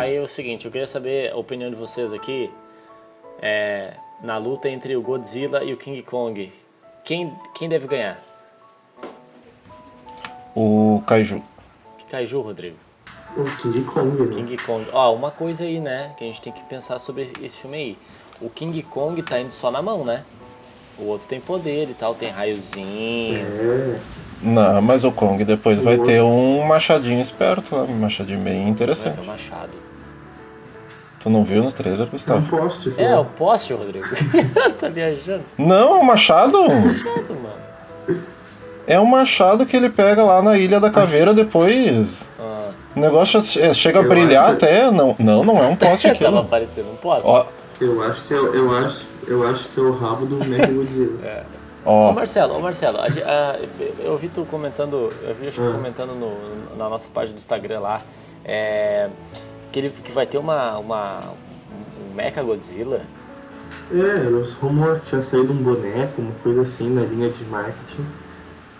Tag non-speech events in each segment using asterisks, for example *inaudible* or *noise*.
aí é o seguinte, eu queria saber a opinião de vocês aqui. É, na luta entre o Godzilla e o King Kong. Quem, quem deve ganhar? O Kaiju. Que Kaiju, Rodrigo? O King Kong, né? King Kong. Ó, uma coisa aí, né, que a gente tem que pensar sobre esse filme aí. O King Kong tá indo só na mão, né? O outro tem poder e tal, tem raiozinho. É. Não, mas o Kong depois vai ter um machadinho esperto um machadinho bem Vai ter interessante. um machado. Tu não viu no trailer, É um Gustavo? poste. É, pô. o poste, Rodrigo. *laughs* tá viajando. Não, é um machado. Machado, mano. É um machado que ele pega lá na Ilha da Caveira depois. Ah, O negócio che- chega a Eu brilhar acho que- até. Não, não, não é um poste *laughs* tava aquilo. aparecendo um poste. Ó, Eu acho que é, eu acho, eu acho que é o rabo do Mechagodzilla. *laughs* Ô ó. Marcelo, ô Marcelo, a a- eu vi tu comentando, eu vi tu Ah. comentando no- na nossa página do Instagram lá, é, que, ele, que vai ter uma, uma um Mecha Godzilla. É, os rumores que tinha saído um boneco, uma coisa assim na linha de marketing.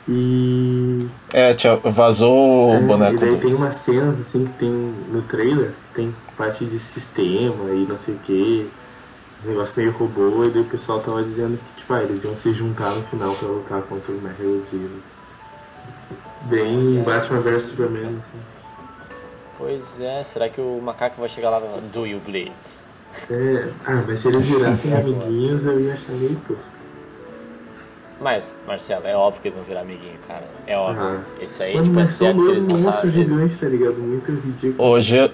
E. É, tia, vazou é, o boneco. E daí tem umas cenas assim que tem no trailer, que tem parte de sistema e não sei o que. Os negócios meio robô, e daí o pessoal tava dizendo que, tipo, ah, eles iam se juntar no final pra lutar contra o Mechagodzilla. Bem Batman vs Superman, assim. Pois é, será que o macaco vai chegar lá e falar, Do you bleed? É, ah, mas se eles virassem amiguinhos eu ia achar meio tosco. Mas, Marcelo, é óbvio que eles vão virar amiguinho, cara. É óbvio. Ah. Isso aí, Mano, tipo, é certo que eles vão eles- gigantes, tá ligado? Muito ridículo. Hoje,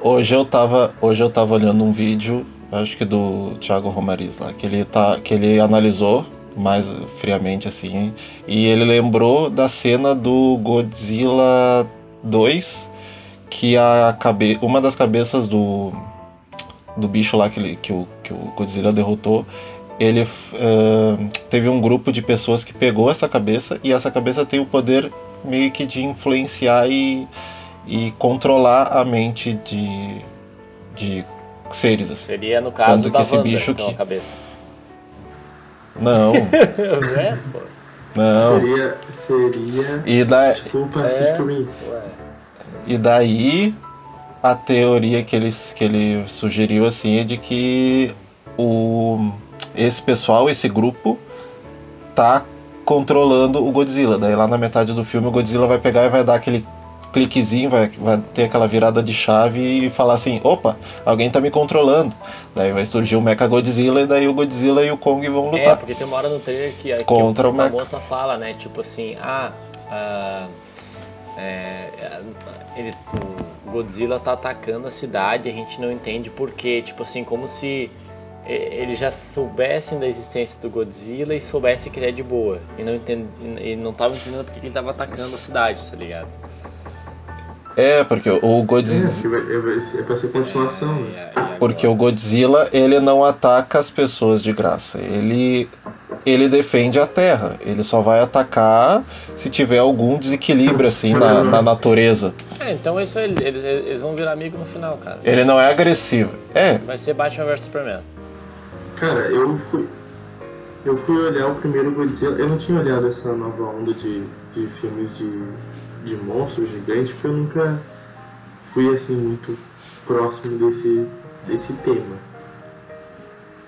hoje eu tava, hoje eu tava olhando um vídeo, acho que do Thiago Romariz lá, que ele tá, que ele analisou mais friamente assim, e ele lembrou da cena do Godzilla 2, que a cabe, uma das cabeças do do bicho lá que, ele, que, o, que o Godzilla derrotou, ele eh, teve um grupo de pessoas que pegou essa cabeça e essa cabeça tem o poder meio que de influenciar e e controlar a mente de, de seres assim. Seria no caso Tanto da que esse Wanda, bicho então, que- a cabeça. Não, *laughs* é, pô. não. Seria. Seria. E, da, Tipo o Pacific Rim. Ué. E daí a teoria que ele, que ele sugeriu assim é de que o, esse pessoal, esse grupo, tá controlando o Godzilla. Daí lá na metade do filme o Godzilla vai pegar e vai dar aquele cliquezinho, vai, vai ter aquela virada de chave e falar assim, opa, alguém tá me controlando. Daí vai surgir o Mecha Godzilla e daí o Godzilla e o Kong vão É, lutar. porque tem uma hora no trailer que, que, Contra que o uma Mecha. moça fala, né? Tipo assim, ah, ah, é, ele, o Godzilla tá atacando a cidade, a gente não entende por quê. Tipo assim, como se eles já soubessem da existência do Godzilla e soubessem que ele é de boa. E não, entend, e não tava entendendo porque que ele tava atacando a cidade, tá ligado? É, porque o Godzilla. É, é, pra ser continuação, né? Porque o Godzilla, ele não ataca as pessoas de graça. Ele ele defende a Terra. Ele só vai atacar se tiver algum desequilíbrio *laughs* assim na, na natureza. É, então é isso aí, eles, eles vão virar amigo no final, cara. Ele não é agressivo. É, Vai ser Batman vs Superman. Cara, eu fui. Eu fui olhar o primeiro Godzilla. Eu não tinha olhado essa nova onda de, de filmes de, de monstros gigantes, porque eu nunca fui assim muito próximo desse, desse tema.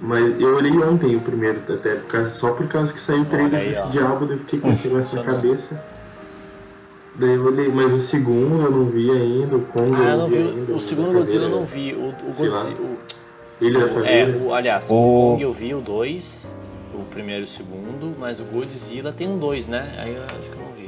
Mas eu olhei ontem o primeiro, até por causa, só por causa que saiu o trailer aí, desse ó. diabo, daí eu fiquei com esse negócio na cabeça. Daí eu olhei, mas o segundo eu não vi ainda, o Kong Ah, eu não não vi vi. ainda. O segundo Godzilla eu não vi. O, o. Godzilla. o- Ilha da É, o, aliás, o... O- Kong eu vi o 2, o primeiro e o segundo, mas o Godzilla tem um 2, né? Aí eu acho que eu não vi.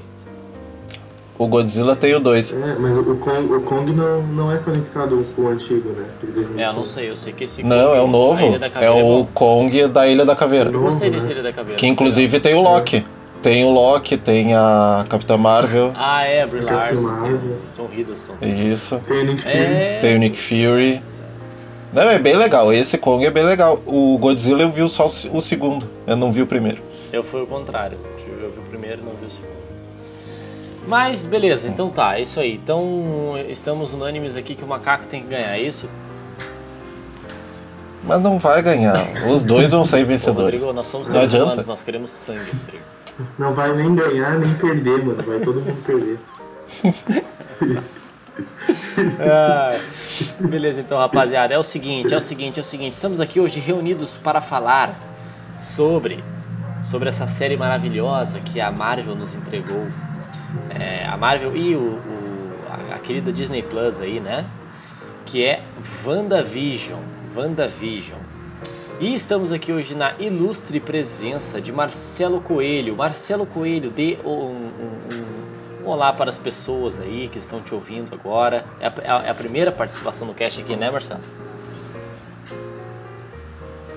O Godzilla tem o 2. É, mas o Kong, o Kong não, não é conectado com o antigo, né? De 2005. É, eu não sei, eu sei que esse Não, Kong, é o novo. É Caveira o. Kong da Ilha da Caveira. Eu gostei desse né? Ilha da Caveira. Que inclusive tem o Loki. Tem o Loki, tem a Capitã Marvel. *laughs* Ah, é, Brie Larson, tem Marvel. o Tom Hiddleston. Isso. Tem o Nick Fury. É, Tem o Nick Fury. Não, é bem legal. Esse Kong é bem legal. O Godzilla eu vi só o segundo. Eu não vi o primeiro. eu fui o contrário. Eu vi o primeiro e não vi o segundo. Mas, beleza, então tá, é isso aí. Então, estamos unânimes aqui que o macaco tem que ganhar, é isso? Mas não vai ganhar. Os dois vão sair *laughs* Ô, vencedores. Rodrigo, nós somos Não seres humanos, nós queremos sangue, Rodrigo. Não vai nem ganhar, nem perder, mano. Vai todo mundo perder. Ah, Beleza, então, rapaziada, é o seguinte, é o seguinte, é o seguinte. Estamos aqui hoje reunidos para falar sobre sobre essa série maravilhosa que a Marvel nos entregou. É, a Marvel e o, o a, querida Disney Plus aí, né? Que é WandaVision. WandaVision. E estamos aqui hoje na ilustre presença de Marcelo Coelho. Marcelo Coelho, dê um, um, um, olá para as pessoas aí que estão te ouvindo agora. É a, é a primeira participação no cast aqui, né, Marcelo?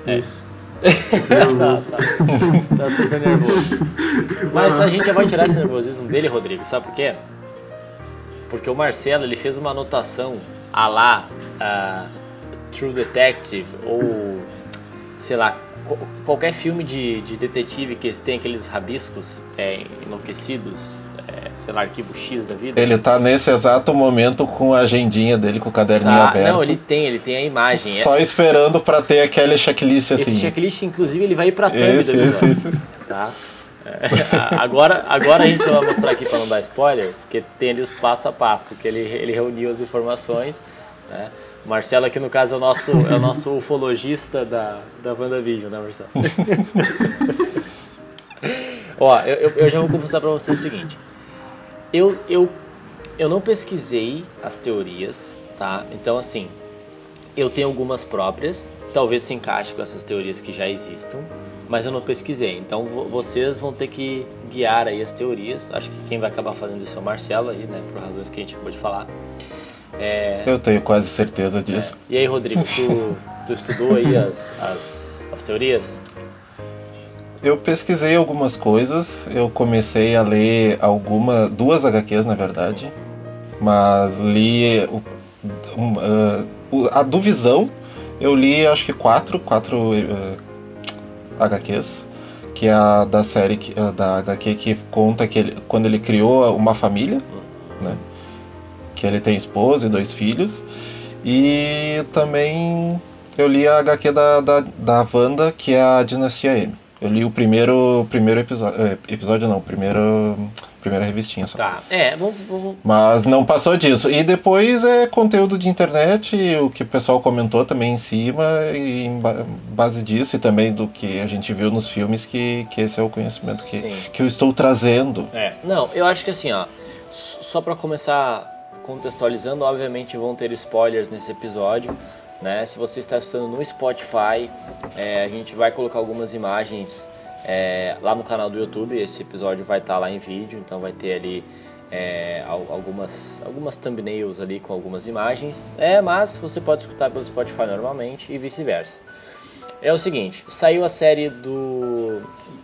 É. Isso. Nervoso. tá, tá. tá super nervoso. Mas a gente já vai tirar esse nervosismo dele, Rodrigo. Sabe por quê? Porque o Marcelo ele fez uma anotação a lá uh, True Detective ou sei lá qualquer filme de, de detetive que tem aqueles rabiscos é, enlouquecidos sei lá, arquivo X da vida. Ele tá nesse exato momento com a agendinha dele, com o caderninho tá, aberto. Não, ele tem, ele tem a imagem. Só é... esperando para ter aquele checklist assim. Esse checklist, inclusive, ele vai ir pra thumb esse, da esse, esse. Tá? É, *laughs* agora, agora a gente vai mostrar aqui para não dar spoiler, porque tem ali os passo a passo, que ele, ele reuniu as informações. Né? O Marcelo aqui, no caso, é o nosso, é o nosso ufologista da, da WandaVision, né, Marcelo? *laughs* Ó, eu, eu já vou confessar para você o seguinte. Eu, eu, eu não pesquisei as teorias, tá? Então, assim, eu tenho algumas próprias, talvez se encaixe com essas teorias que já existam, mas eu não pesquisei. Então, vocês vão ter que guiar aí as teorias. Acho que quem vai acabar fazendo isso é o Marcelo aí, né? Por razões que a gente acabou de falar. É... Eu tenho quase certeza disso. É. E aí, Rodrigo, tu, tu estudou aí as, as, as teorias? Eu pesquisei algumas coisas, eu comecei a ler alguma, duas HQs na verdade, mas li um, uh, a do Visão, eu li acho que quatro, quatro uh, HQs, que é a da série uh, da HQ que conta que ele, quando ele criou uma família, né? Que ele tem esposa e dois filhos. E também eu li a HQ da, da, da Wanda, que é a Dinastia M. Eu li o primeiro, primeiro episódio. É, episódio não, primeiro, primeira revistinha só. Tá, é, vamos, vamos. Mas não passou disso. E depois é conteúdo de internet, o que o pessoal comentou também em cima, e em base disso, e também do que a gente viu nos filmes, que, que esse é o conhecimento que, que eu estou trazendo. É, não, eu acho que assim, ó, só para começar contextualizando, obviamente vão ter spoilers nesse episódio. Né? Se você está assistindo no Spotify, é, a gente vai colocar algumas imagens é, lá no canal do YouTube. Esse episódio vai estar lá em vídeo, então vai ter ali é, algumas, algumas thumbnails ali com algumas imagens. É, mas você pode escutar pelo Spotify normalmente e vice-versa. É o seguinte, saiu a série do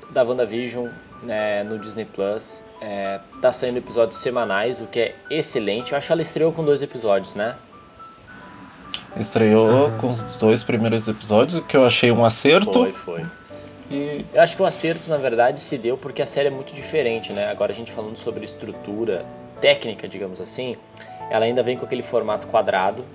da WandaVision né, no Disney Plus. É, tá saindo episódios semanais, o que é excelente. Eu acho que ela estreou com dois episódios, né? Estreou com os dois primeiros episódios, que eu achei um acerto. Foi, foi. E... Eu acho que o acerto, na verdade, se deu porque a série é muito diferente, né? Agora a gente falando sobre estrutura técnica, digamos assim, ela ainda vem com aquele formato quadrado,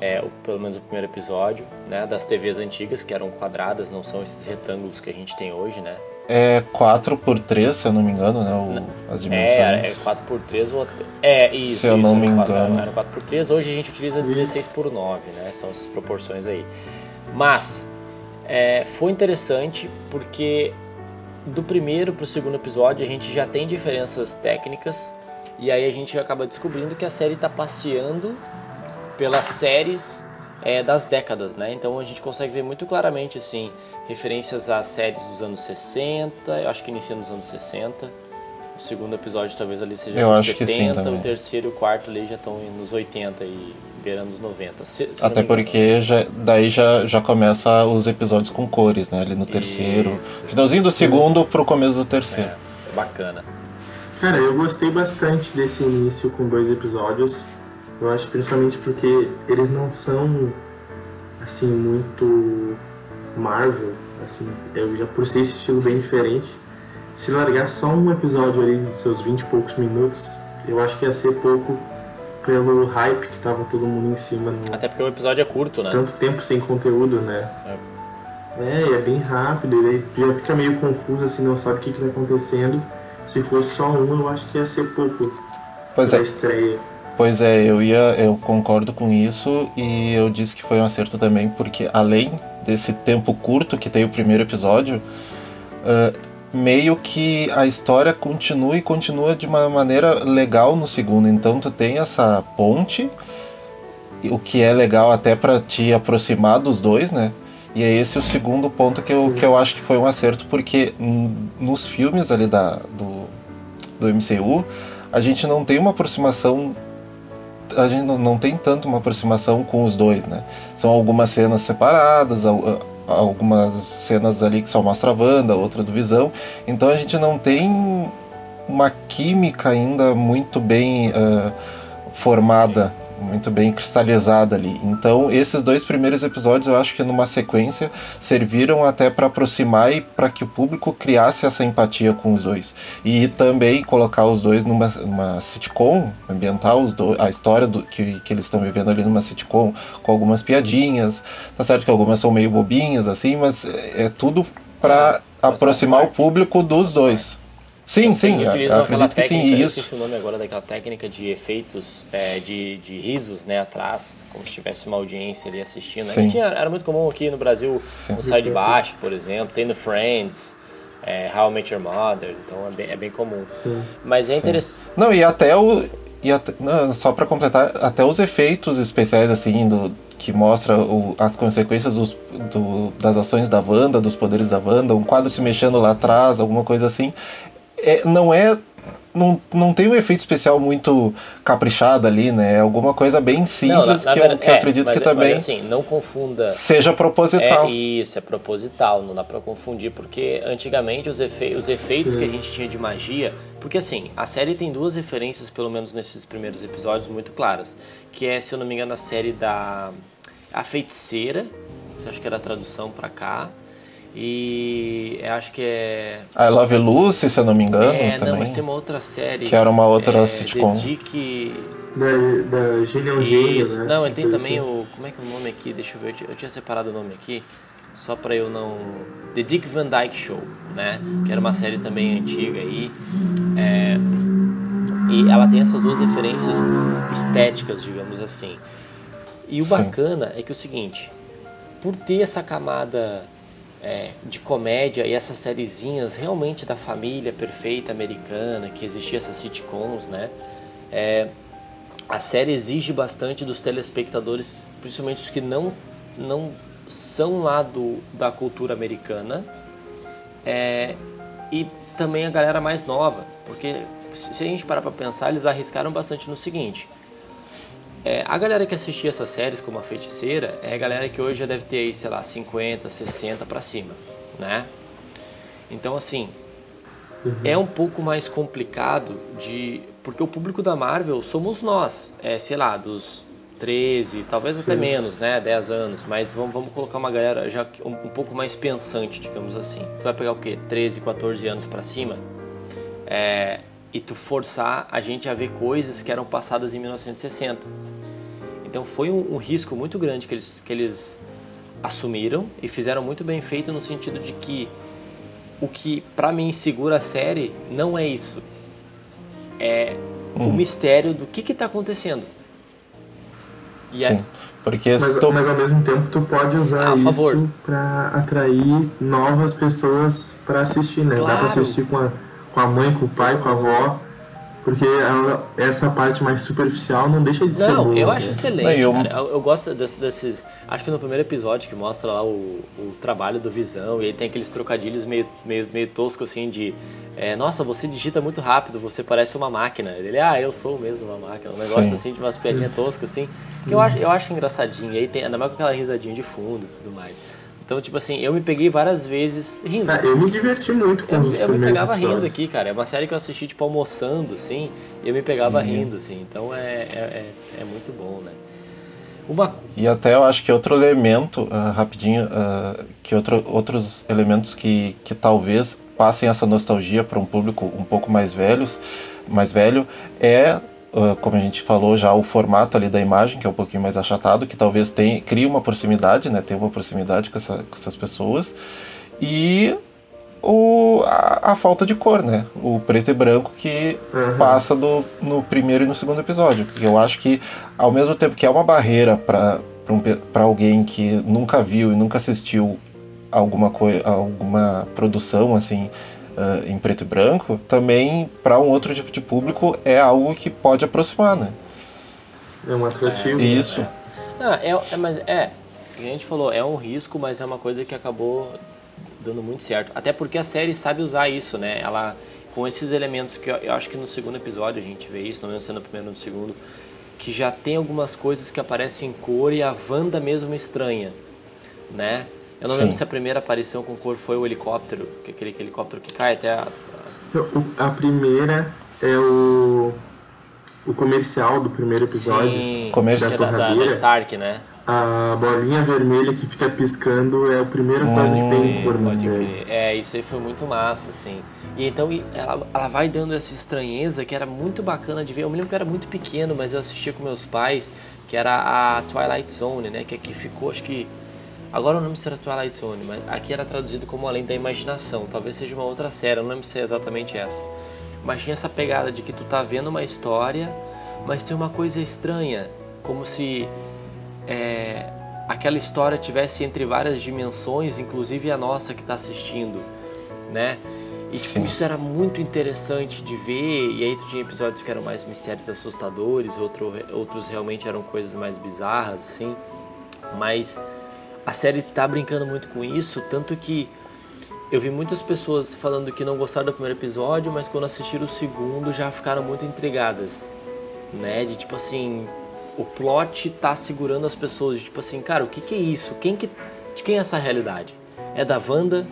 é, pelo menos o primeiro episódio, né? Das TVs antigas, que eram quadradas, não são esses retângulos que a gente tem hoje, né? É 4 por 3 se eu não me engano, né? O, as dimensões. É, é 4 por 3 ou... É, isso. Se eu isso, não me engano. Era 4 por 3 hoje a gente utiliza 16 por 9 né? São essas proporções aí. Mas, é, foi interessante porque do primeiro para o segundo episódio a gente já tem diferenças técnicas e aí a gente acaba descobrindo que a série está passeando pelas séries é, das décadas, né? Então a gente consegue ver muito claramente assim referências às séries dos anos 60, eu acho que inicia nos anos 60. O segundo episódio talvez ali seja eu nos 70, o terceiro e o quarto ali já estão nos 80 e beirando os 90. Se, se Até porque já, daí já, já começa os episódios com cores, né? Ali no terceiro. Isso. Finalzinho do segundo pro começo do terceiro. É, bacana. Cara, eu gostei bastante desse início com dois episódios. Eu acho principalmente porque eles não são assim muito Marvel, assim, eu já por ser esse estilo bem diferente. Se largar só um episódio ali de seus 20 e poucos minutos, eu acho que ia ser pouco pelo hype que tava todo mundo em cima. No... Até porque o episódio é curto, né? Tanto tempo sem conteúdo, né? É, é, é bem rápido, e aí já fica meio confuso, assim, não sabe o que, que tá acontecendo. Se fosse só um, eu acho que ia ser pouco pois pra é. estreia. Pois é, eu ia, eu concordo com isso e eu disse que foi um acerto também, porque além desse tempo curto que tem o primeiro episódio, uh, meio que a história continua e continua de uma maneira legal no segundo. Então tu tem essa ponte, o que é legal até para te aproximar dos dois, né? E é esse o segundo ponto que eu, que eu acho que foi um acerto, porque nos filmes ali da, do, do MCU, a gente não tem uma aproximação a gente não tem tanto uma aproximação com os dois, né? São algumas cenas separadas, algumas cenas ali que só mostra a Wanda, outra do Visão. Então a gente não tem uma química ainda muito bem uh, formada muito bem cristalizada ali. Então, esses dois primeiros episódios, eu acho que numa sequência serviram até para aproximar e para que o público criasse essa empatia com os dois. E também colocar os dois numa, numa sitcom, ambientar os do, a história do, que, que eles estão vivendo ali numa sitcom, com algumas piadinhas. Tá certo que algumas são meio bobinhas, assim, mas é, é tudo para aproximar o público dos dois. Sim, então, sim, eles utilizam aquela técnica, sim, eu esqueci o nome agora daquela técnica de efeitos é, de, de risos né, atrás, como se tivesse uma audiência ali assistindo. Sim. Tinha, era muito comum aqui no Brasil, sim. no Sai de Baixo, por exemplo, tem no Friends, é, How I Met Your Mother, então é bem, é bem comum. Sim. Mas é interessante... Não, e até o... E até, não, só para completar, até os efeitos especiais, assim, do, que mostra o, as consequências dos, do, das ações da Wanda, dos poderes da Wanda, um quadro se mexendo lá atrás, alguma coisa assim, é, não é não, não tem um efeito especial muito caprichado ali, né? É alguma coisa bem simples não, na, na que, eu, que é, acredito mas, que também. Mas assim, não confunda. Seja proposital. É isso, é proposital, não dá para confundir, porque antigamente os, efe, os efeitos Sim. que a gente tinha de magia. Porque assim, a série tem duas referências, pelo menos nesses primeiros episódios, muito claras. Que é, se eu não me engano, a série da. A Feiticeira, acho que era a tradução para cá e acho que é. I Love Lucy, se eu não me engano. É, também, não, mas tem uma outra série. Que era uma outra é, sitcom. The Dick. Da, da Genial Isso. Né? Não, ele tem também assim. o. Como é que é o nome aqui? Deixa eu ver. Eu tinha separado o nome aqui. Só pra eu não. The Dick Van Dyke Show, né? Que era uma série também antiga aí. É... E ela tem essas duas referências estéticas, digamos assim. E o Sim. bacana é que é o seguinte: por ter essa camada é, de comédia e essas sériezinhas realmente da família perfeita americana, que existia essas sitcoms, né? É, a série exige bastante dos telespectadores, principalmente os que não, não são lá do, da cultura americana, é, e também a galera mais nova, porque se a gente parar para pensar, eles arriscaram bastante no seguinte: é, a galera que assistia essas séries como a Feiticeira é a galera que hoje já deve ter aí, sei lá, 50, 60 para cima, né? Então, assim, uhum. é um pouco mais complicado de... Porque o público da Marvel somos nós, é, sei lá, dos 13, talvez Sim. até menos, né? 10 anos, mas vamos, vamos colocar uma galera já um, um pouco mais pensante, digamos assim. Tu vai pegar o quê? 13, 14 anos para cima? É, e tu forçar a gente a ver coisas que eram passadas em 1960. Então foi um, um, risco muito grande que eles, que eles assumiram e fizeram muito bem feito no sentido de que o que para mim segura a série não é isso. É hum. o mistério do que está acontecendo. E Sim. É... Porque mas, tô... mas ao mesmo tempo tu pode usar isso para atrair novas pessoas para assistir, né? Claro. Dá para assistir com a, com a mãe, com o pai, com a avó porque essa parte mais superficial não deixa de não, ser Não, eu acho excelente, eu... cara. Eu, eu gosto desses, desses, Acho que no primeiro episódio que mostra lá o, o trabalho do Visão, e aí tem aqueles trocadilhos meio, meio, meio tosco assim de. É, Nossa, você digita muito rápido, você parece uma máquina. Ele, ah, eu sou mesmo uma máquina. Um negócio Sim. assim de umas piadinhas toscas assim. Que eu acho, eu acho engraçadinho. E aí tem, ainda mais com aquela risadinha de fundo e tudo mais. Então, tipo assim, eu me peguei várias vezes rindo. Ah, eu me diverti muito com eu, os Eu me pegava episódios. rindo aqui, cara. É uma série que eu assisti, tipo, almoçando, assim, e eu me pegava uhum. rindo, assim. Então é, é, é, é, muito bom, né? Uma... E até eu acho que outro elemento, uh, rapidinho, uh, que outro, outros elementos que, que talvez passem essa nostalgia para um público um pouco mais velhos, mais velho, é uh, como a gente falou já, o formato ali da imagem, que é um pouquinho mais achatado, que talvez tenha, crie uma proximidade, né? Tenha uma proximidade com, essa, com essas pessoas. E o, a, a, falta de cor, né? O preto e branco que uhum. passa do, no primeiro e no segundo episódio. Porque eu acho que, ao mesmo tempo que é uma barreira para um, alguém que nunca viu e nunca assistiu alguma, alguma produção assim uh, em preto e branco, também para um outro tipo de público é algo que pode aproximar, né? É um atrativo. É, Isso. É. Não, é, é, mas é, a gente falou, é um risco, mas é uma coisa que acabou dando muito certo. Até porque a série sabe usar isso, né? Ela, com esses elementos que eu, eu acho que no segundo episódio a gente vê isso, não mesmo sendo no primeiro ou no segundo, que já tem algumas coisas que aparecem em cor e a Wanda mesmo estranha, né? Eu não Sim. lembro se a primeira aparição com cor foi o helicóptero, que é aquele helicóptero que cai até a... A primeira é o, o comercial do primeiro episódio. Sim, comercial da, da, da Stark, né? a bolinha vermelha que fica piscando é a primeira coisa que tem cor na série. É, isso aí foi muito massa, assim. E então ela, ela vai dando essa estranheza que era muito bacana de ver. Eu me lembro que eu era muito pequeno, mas eu assistia com meus pais, que era a Twilight Zone, né? Que aqui ficou, acho que. Agora eu não lembro se era Twilight Zone, mas aqui era traduzido como Além da Imaginação. Talvez seja uma outra série, eu não lembro se é exatamente essa. Mas tinha essa pegada de que tu tá vendo uma história, mas tem uma coisa estranha. Como se é, aquela história tivesse entre várias dimensões, inclusive a nossa que está assistindo, né? E tipo, isso era muito interessante de ver, e aí tu tinha episódios que eram mais mistérios assustadores, outro, outros realmente eram coisas mais bizarras, assim. Mas a série tá brincando muito com isso, tanto que eu vi muitas pessoas falando que não gostaram do primeiro episódio, mas quando assistiram o segundo já ficaram muito intrigadas, né? De tipo assim, o plot tá segurando as pessoas. Tipo assim, cara, o que, que é isso? Quem que, de quem é essa realidade? É da Wanda?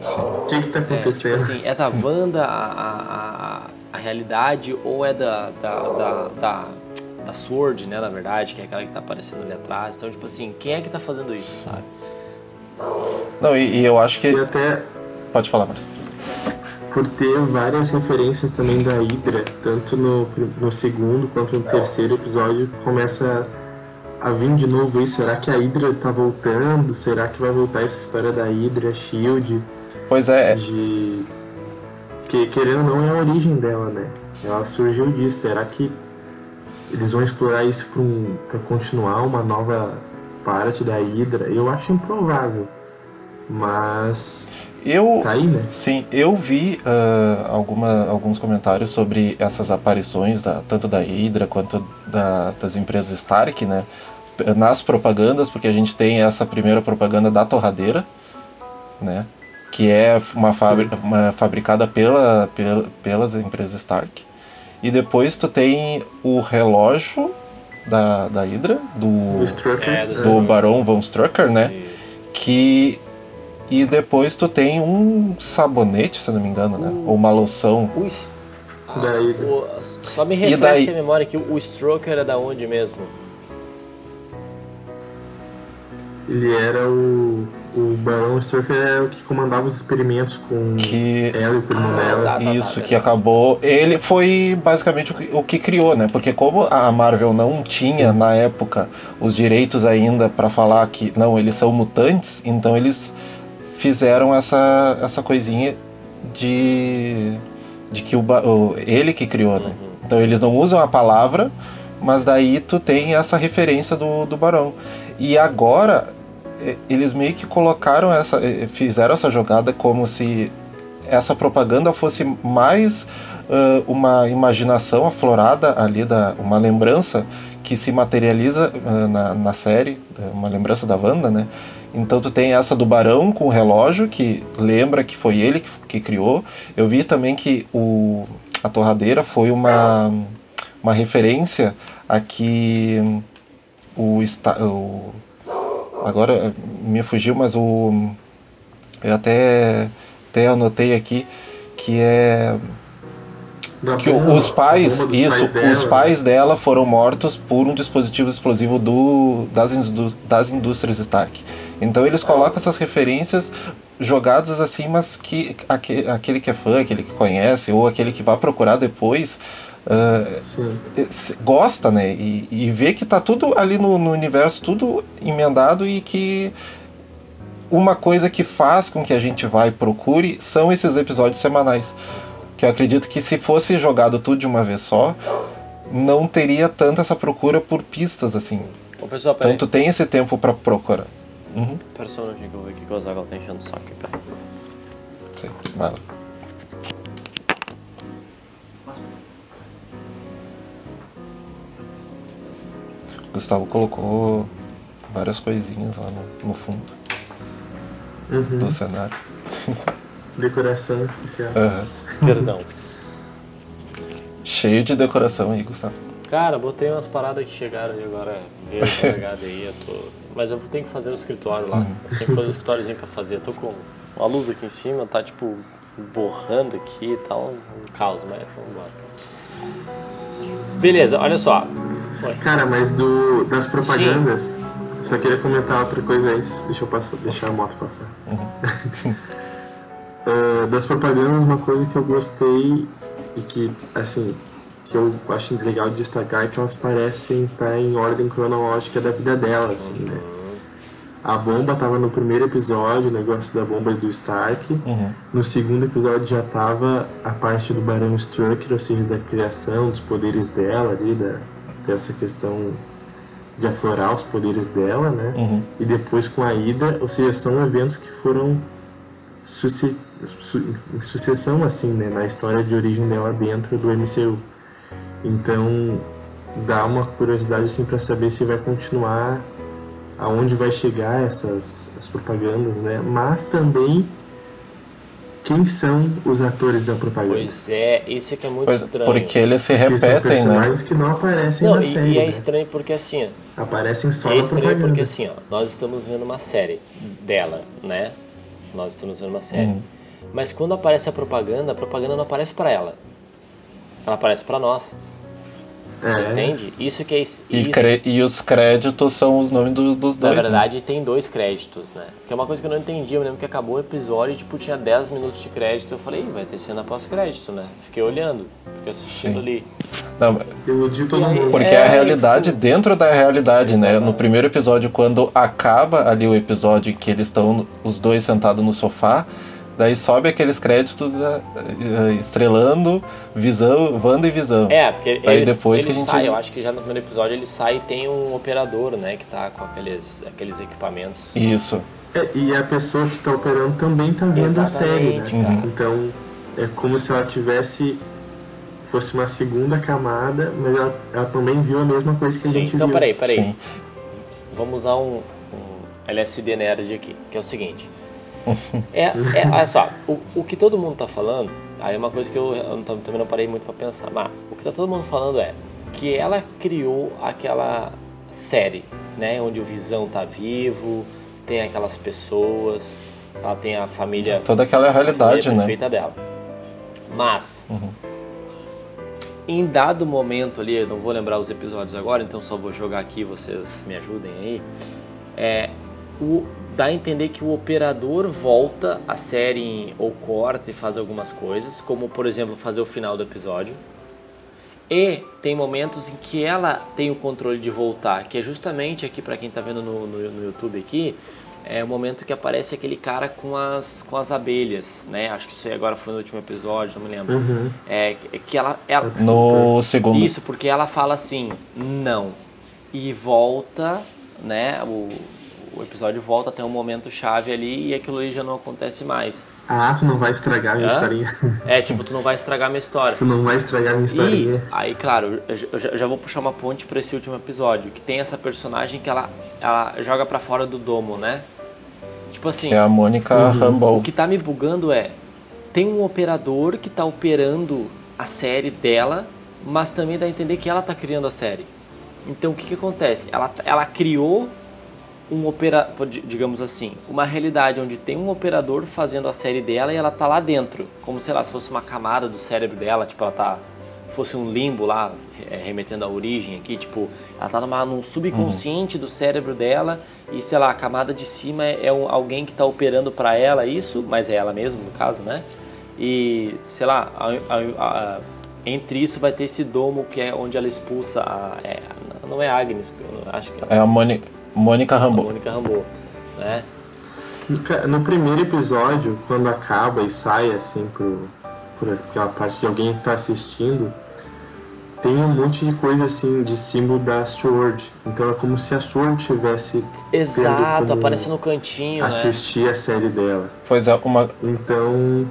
O que que tá acontecendo? É, tipo assim, é da Wanda a, a, a, realidade ou é da, da, da, da, da Sword, né, na verdade, que é aquela que tá aparecendo ali atrás. Então, tipo assim, quem é que tá fazendo isso, sabe? Não, e, e eu acho que... E até... Pode falar, Marcelo por ter várias referências também da Hydra, tanto no, no segundo quanto no terceiro episódio, começa a vir de novo isso. Será que a Hydra tá voltando? Será que vai voltar essa história da Hydra, Shield? Pois é. De. Que querendo ou não é a origem dela, né? Ela surgiu disso. Será que eles vão explorar isso para um, continuar uma nova parte da Hydra? Eu acho improvável. Mas eu, tá aí, né? Sim, eu vi uh, alguma, alguns comentários sobre essas aparições, da, tanto da Hydra quanto da, das empresas Stark, né? Nas propagandas, porque a gente tem essa primeira propaganda da torradeira, né? Que é uma, uma fabricada pela, pela, pelas empresas Stark. E depois tu tem o relógio da, da Hydra, do, é, do, do Barão von Strucker, né? Que e depois tu tem um sabonete, se não me engano, né? Ou uma loção. Ui. Ah, daí... o, só me refresca daí... a memória que o Stroker era da onde mesmo? Ele era o. O Barão Stroker é o que comandava os experimentos com que... ela e o primo ah, dela. Tá, tá, tá Isso, tá, que acabou. Ele foi basicamente o que, o que, criou, né? Porque como a Marvel não tinha Sim. na época os direitos ainda para falar que não, eles são mutantes, então eles fizeram essa, essa coisinha de, de que o, o ele que criou, né? Uhum. Então eles não usam a palavra, mas daí tu tem essa referência do, do Barão. E agora eles meio que colocaram essa, fizeram essa jogada como se essa propaganda fosse mais uh, uma imaginação aflorada ali da uma lembrança que se materializa uh, na, na série, uma lembrança da Wanda, né? Então tu tem essa do Barão com o relógio, que lembra que foi ele que, que criou. Eu vi também que o, a torradeira foi uma, uma referência a que o, o agora me fugiu, mas o eu até até anotei aqui que é da que bomba, os pais, isso, pais os pais dela foram mortos por um dispositivo explosivo do, das, das indústrias Stark. Então eles colocam essas referências jogadas assim, mas que aquele que é fã, aquele que conhece, ou aquele que vai procurar depois, uh, gosta, né? E, e vê que tá tudo ali no, no, universo, tudo emendado e que uma coisa que faz com que a gente vá e procure são esses episódios semanais. Que eu acredito que se fosse jogado tudo de uma vez só, não teria tanta essa procura por pistas assim. Ô, pessoal, peraí. Então tu tem esse tempo pra procurar. Uhum. Pera um minutinho que eu que que o Zagal tá enchendo o saco aqui, pera. Sim, vai lá. Gustavo colocou várias coisinhas lá no, no fundo Uhum. do cenário. *laughs* Decoração especial. Aham. Perdão. Cheio de decoração aí, Gustavo. Cara, botei umas paradas que chegaram aí agora, veio carregada aí, eu tô... Mas eu tenho que fazer o escritório lá. Eu tenho que fazer o escritóriozinho pra fazer. Eu tô com uma luz aqui em cima, tá tipo borrando aqui e tal, um caos, mas vamos embora. Beleza, olha só. Oi. Cara, mas do, das propagandas, só queria comentar outra coisa antes. Deixa eu passar, deixar a moto passar. *laughs* Ah, das propagandas, uma coisa que eu gostei e que, assim, que eu acho legal de destacar é que elas parecem estar em ordem cronológica da vida dela, assim, né? A bomba tava no primeiro episódio, o negócio da bomba do Stark. Uhum. No segundo episódio já tava a parte do Barão Strucker, ou seja, da criação dos poderes dela ali, da, dessa questão de aflorar os poderes dela, né? Uhum. E depois com a Ida, ou seja, são eventos que foram suce- su- em sucessão, assim, né? Na história de origem dela dentro do MCU. Então, dá uma curiosidade, assim, pra saber se vai continuar aonde vai chegar essas as propagandas, né? Mas também quem são os atores da propaganda? Pois é, isso é que é muito Pois- estranho. Porque eles se Porque são repetem, né? personagens que não aparecem Não, na e, série. e é né? estranho porque assim, Aparecem só é na estranho propaganda. porque assim, ó, nós estamos vendo uma série dela, né? Nós estamos vendo uma série. Uhum. Mas quando aparece a propaganda, a propaganda não aparece pra ela. Ela aparece pra nós. É, Entende? Isso que é isso, E, cre- e os créditos são os nomes dos, dos Na dois. né? verdade, tem dois créditos, né? Que é uma coisa que eu não entendi. Eu lembro que acabou o episódio e, tipo, tinha 10 minutos de crédito. Eu falei, "Ih, vai ter cena pós-crédito, né? Fiquei olhando, fiquei assistindo Sim. ali. Não, iludiu todo aí- mundo. porque É, é a realidade isso. dentro da realidade, né? Exatamente. No primeiro episódio, quando acaba ali o episódio que eles estão os dois sentados no sofá, daí sobe aqueles créditos eh, eh, estrelando Visão, Wanda e Visão. É, porque Aí ele, depois ele que a gente- sai, eu acho que já no primeiro episódio ele sai e tem um operador, né? Que tá com aqueles, aqueles equipamentos. Isso. É, e a pessoa que tá operando também tá vendo a série, né? Exatamente, cara. Então, é como se ela tivesse. fosse uma segunda camada, mas ela, ela também viu a mesma coisa que a Sim, gente então viu. peraí, peraí. Sim. Vamos usar um, um LSD nerd aqui, que é o seguinte. É, é, olha só, o, o que todo mundo tá falando, aí é uma coisa que eu, eu também não parei muito pra pensar, mas o que tá todo mundo falando é que ela criou aquela série, né, onde o Visão tá vivo, tem aquelas pessoas, ela tem a família Toda aquela realidade, né? perfeita dela. Mas, em dado momento ali, não vou lembrar os episódios agora, então só vou jogar aqui, vocês me ajudem aí. É, o, dá a entender que o operador volta a série em- ou corta e faz algumas coisas, como por exemplo fazer o final do episódio. E tem momentos em que ela tem o controle de voltar, que é justamente aqui para quem tá vendo no, no, no YouTube aqui, é o momento que aparece aquele cara com as, com as abelhas, né? Acho que isso aí agora foi no último episódio, não me lembro. Uhum. É que- que ela, ela No segundo. isso porque ela fala assim, não. E volta, né? O, o episódio volta até um momento chave ali e aquilo ali já não acontece mais. Ah, tu não vai estragar a minha Hã? historinha. É, tipo, tu não vai estragar a minha história. tu não vai estragar a minha E historinha. aí, claro, eu já- eu já, vou puxar uma ponte pra esse último episódio, que tem essa personagem que ela, ela joga pra fora do domo, né? Tipo assim, é a Mônica o Rambeau. que tá me bugando é, tem um operador que tá operando a série dela, mas também dá a entender que ela tá criando a série. Então o que que acontece? Ela, ela criou um operador, digamos assim, uma realidade onde tem um operador fazendo a série dela e ela tá lá dentro, como sei lá, se fosse uma camada do cérebro dela, tipo ela tá fosse um limbo lá, é, remetendo à origem aqui, tipo, ela tá numa, num subconsciente do cérebro dela e sei lá, a camada de cima é, é um- alguém que tá operando para ela isso, mas é ela mesma no caso, né? E sei lá, a- a- a- entre isso vai ter esse domo que é onde ela expulsa a, é, não é Agnes, eu acho que é É a Mônica, Mônica a Rambeau. Mônica Rambeau, né? No primeiro episódio, quando acaba e sai assim pro, por aquela parte de alguém que tá assistindo, tem um monte de coisa assim de símbolo da Sword. Então é como se a Sword tivesse. Exato, aparece no cantinho. Né? Assistir né? a série dela. Pois é, uma. Então.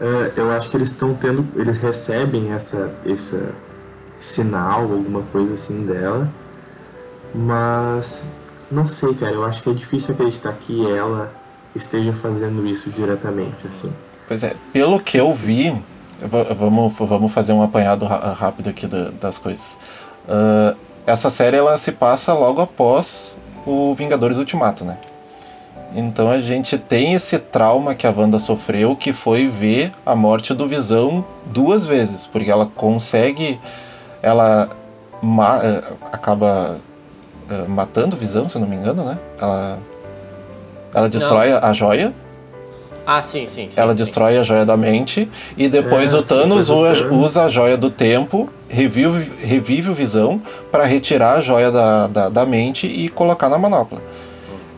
É, eu acho que eles estão tendo. Eles recebem essa, essa sinal, alguma coisa assim dela. Mas não sei, cara. Eu acho que é difícil acreditar que ela esteja fazendo isso diretamente, assim. Pois é, pelo que eu vi, vamos, vamos fazer um apanhado rápido aqui das coisas. Uh, essa série ela se passa logo após o Vingadores Ultimato, né? Então a gente tem esse trauma que a Wanda sofreu, que foi ver a morte do Visão duas vezes, porque ela consegue, ela ma acaba uh, matando Visão, se eu não me engano, né? Ela, ela destrói a joia. Ah, sim, sim. sim ela sim. destrói a joia da mente e depois é, o Thanos sim, usa, usa, a joia do tempo, revive, revive o Visão para retirar a joia da, da, da, mente e colocar na manopla.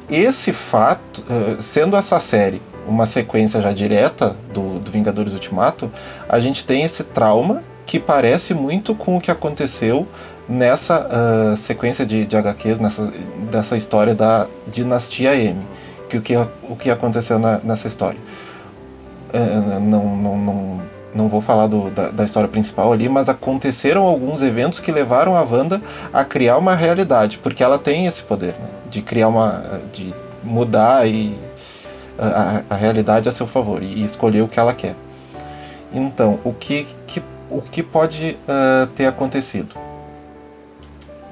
Esse fato, uh, sendo essa série uma sequência já direta do, do Vingadores Ultimato, a gente tem esse trauma que parece muito com o que aconteceu nessa uh, sequência de, de HQs, nessa, dessa história da Dinastia M. Que o que, o que aconteceu na, nessa história. Uh, não, não, não, não vou falar do, da, da, história principal ali, mas aconteceram alguns eventos que levaram a Wanda a criar uma realidade, porque ela tem esse poder, né, de criar uma. de mudar e, a, a realidade a seu favor e escolher o que ela quer. Então, o que, que, o que pode uh, ter acontecido?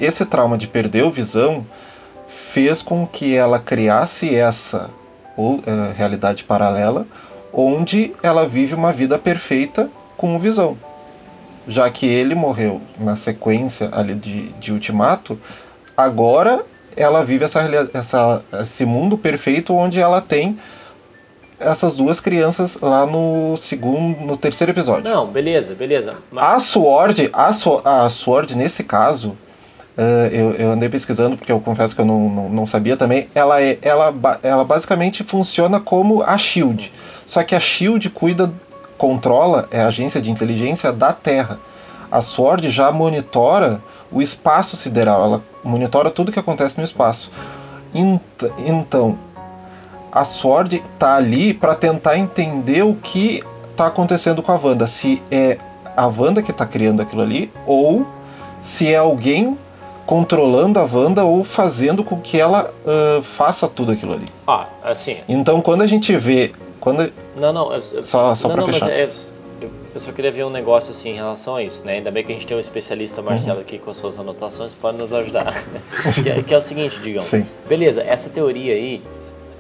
Esse trauma de perder o visão fez com que ela criasse essa ou, uh, realidade paralela onde ela vive uma vida perfeita com o visão. Já que ele morreu na sequência ali de, de Ultimato, agora ela vive essa, essa, esse mundo perfeito onde ela tem essas duas crianças lá no segundo, no terceiro episódio. Não, beleza, beleza. Mas... A Sword, a, a Sword nesse caso, Uh, eu, eu, andei pesquisando porque eu confesso que eu não, não, não, sabia também. Ela, é, ela, ela basicamente funciona como a Shield. Só que a Shield cuida, controla, é a agência de inteligência da Terra. A Sword já monitora o espaço sideral, ela monitora tudo que acontece no espaço. Então, a Sword está ali para tentar entender o que está acontecendo com a Wanda. Se é a Wanda que está criando aquilo ali ou se é alguém controlando a Wanda ou fazendo com que ela uh, faça tudo aquilo ali. Ah, assim. Então quando a gente vê. Quando... Não, não. Eu, só só não, pra não, fechar. É, eu, eu só queria ver um negócio assim em relação a isso, né? Ainda bem que a gente tem um especialista Marcelo uhum. aqui com as suas anotações, pode nos ajudar. *laughs* que, é, que, é o seguinte, digamos. Sim. Beleza, essa teoria aí,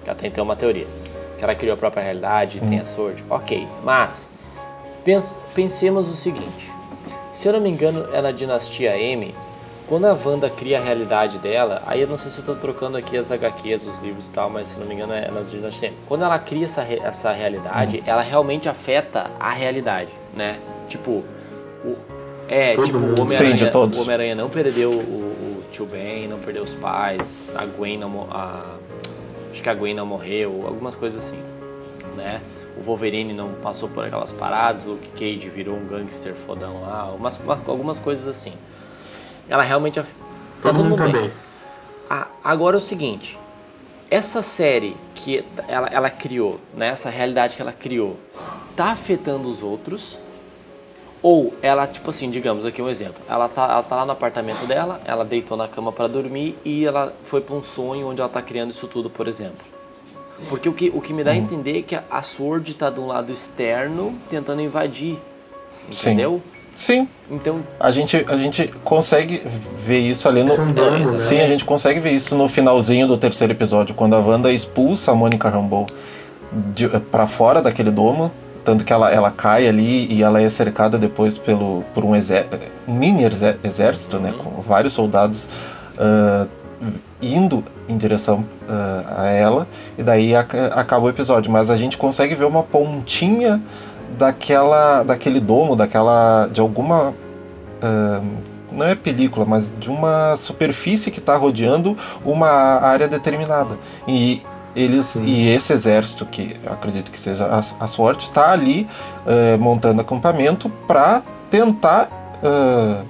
que até então é uma teoria, que ela criou a própria realidade, uhum. tem a sorte, ok. Mas, pense, pensemos o seguinte: se eu não me engano, é na dinastia M quando a Wanda cria a realidade dela, aí eu não sei se eu tô trocando aqui as HQs, os livros e tal, mas se não me engano é na Dinastia. Quando ela cria essa, essa realidade, uhum. ela realmente afeta a realidade, né? Tipo, o, é, Todo tipo, o Homem-Aranha Homem não perdeu o, o, tio Ben, não perdeu os pais, a Gwen não a, acho que a Gwen não morreu, algumas coisas assim, né? O Wolverine não passou por aquelas paradas, o Luke Cage virou um gangster fodão lá, umas, algumas coisas assim. Ela realmente. Tá todo, todo mundo bem. bem. Ah, agora é o seguinte. Essa série que ela, ela criou, né, essa realidade que ela criou, tá afetando os outros? Ou ela, tipo assim, digamos aqui um exemplo. Ela tá, ela tá lá no apartamento dela, ela deitou na cama para dormir e ela foi para um sonho onde ela tá criando isso tudo, por exemplo. Porque o que, o que me dá a uhum. entender é que a Sword tá de um lado externo tentando invadir. Entendeu? Sim. Sim. Então. A gente, a gente consegue ver isso ali no. Né? Sim, a gente consegue ver isso no finalzinho do terceiro episódio, quando a Wanda expulsa a Mônica Rambeau para fora daquele domo. Tanto que ela, ela cai ali e ela é cercada depois pelo, por um, exer, um mini exército, né? Uhum. Com vários soldados uh, indo em direção uh, a ela. E daí acaba o episódio. Mas a gente consegue ver uma pontinha daquela, daquele domo, daquela, de alguma, uh, não é película, mas de uma superfície que está rodeando uma área determinada. E eles Sim. e esse exército que eu acredito que seja a, a SWORD está ali eh, montando acampamento para tentar eh,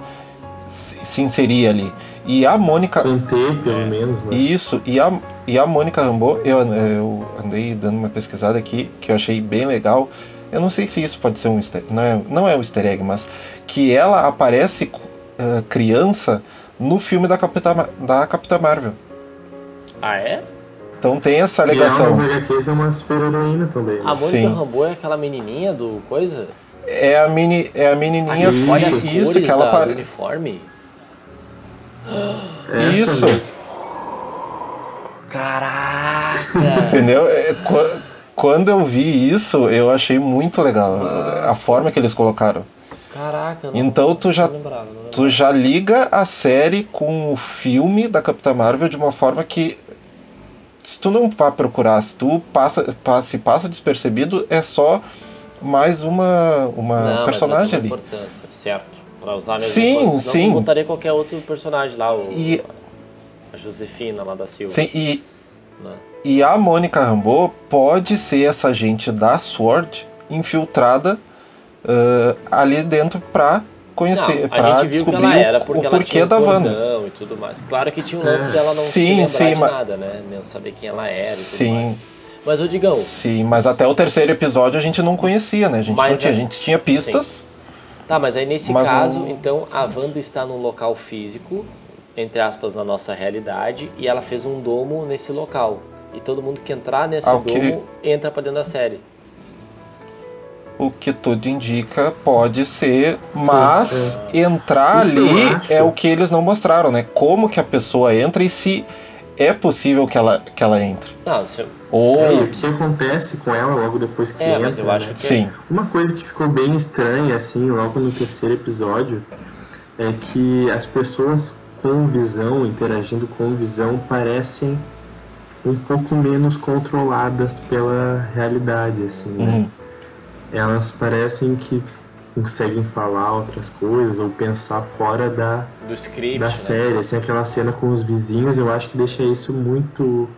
se, se inserir ali. E a Mônica Conter, pelo menos, né? isso, e a, e a Mônica Rambeau, eu, eu andei dando uma pesquisada aqui, que eu achei bem legal. Eu não sei se isso pode ser um easter não é, não é um easter egg, mas que ela aparece eh, criança no filme da Capitã, da Capitã Marvel. Ah, é? Então tem essa E ela alegação. nas HQs é uma super heroína também. né? A Mônica Sim. Rambeau é aquela menininha do coisa? É a, mini, é a menininha, Ah, olha as isso, que ela do aparece. uniforme. *gasps* Essa Isso, mesmo. Caraca! entendeu? É, Quando eu vi isso, eu achei muito legal a forma que eles colocaram. Caraca, não, Então tu já não lembrava, não lembrava. tu já liga a série com o filme da Capitã Marvel de uma forma que se tu não vá procurar, se tu passa, pa- se passa despercebido, é só mais uma, uma Não, personagem ali. importância, certo? Pra usar mesmo. Sim, enquanto- senão sim. botaria qualquer outro personagem lá, o, E- a Josefina lá da Silva. Sim, e, né? E a Mônica Rambeau pode ser essa agente da SWORD infiltrada ah, ali dentro pra conhecer, Não, pra a gente viu que descobrir ela era o, porque o ela porquê tinha da Wanda. e tudo mais. Claro que tinha um lance É. dela não Sim, se lembrar sim, mas- nada, né? Não saber quem ela era e tudo Sim. mais. Mas, ô Digão, Sim, mas até o terceiro episódio a gente não conhecia, né? A gente Mas tinha, a gente tinha pistas. Tá, mas aí nesse Mas caso, então a Wanda está num local físico, entre aspas, na nossa realidade, e ela fez um domo nesse local. E todo mundo que entrar nesse Ao que- domo entra pra dentro da série. O que tudo indica pode ser, mas entrar O que eu ali é o que eles não mostraram, né? Como que a pessoa entra e se é possível que ela, que ela entre. Não, Ou. É, o que acontece com ela logo depois que é, entra, mas eu acho né? que Sim. Uma coisa que ficou bem estranha, assim, logo no terceiro episódio, é que as pessoas com visão, interagindo com visão, parecem um pouco menos controladas pela realidade, assim, né? Uhum. Elas parecem que conseguem falar outras coisas ou pensar fora da, do script, da né? série, assim, aquela cena com os vizinhos, eu acho que deixa isso muito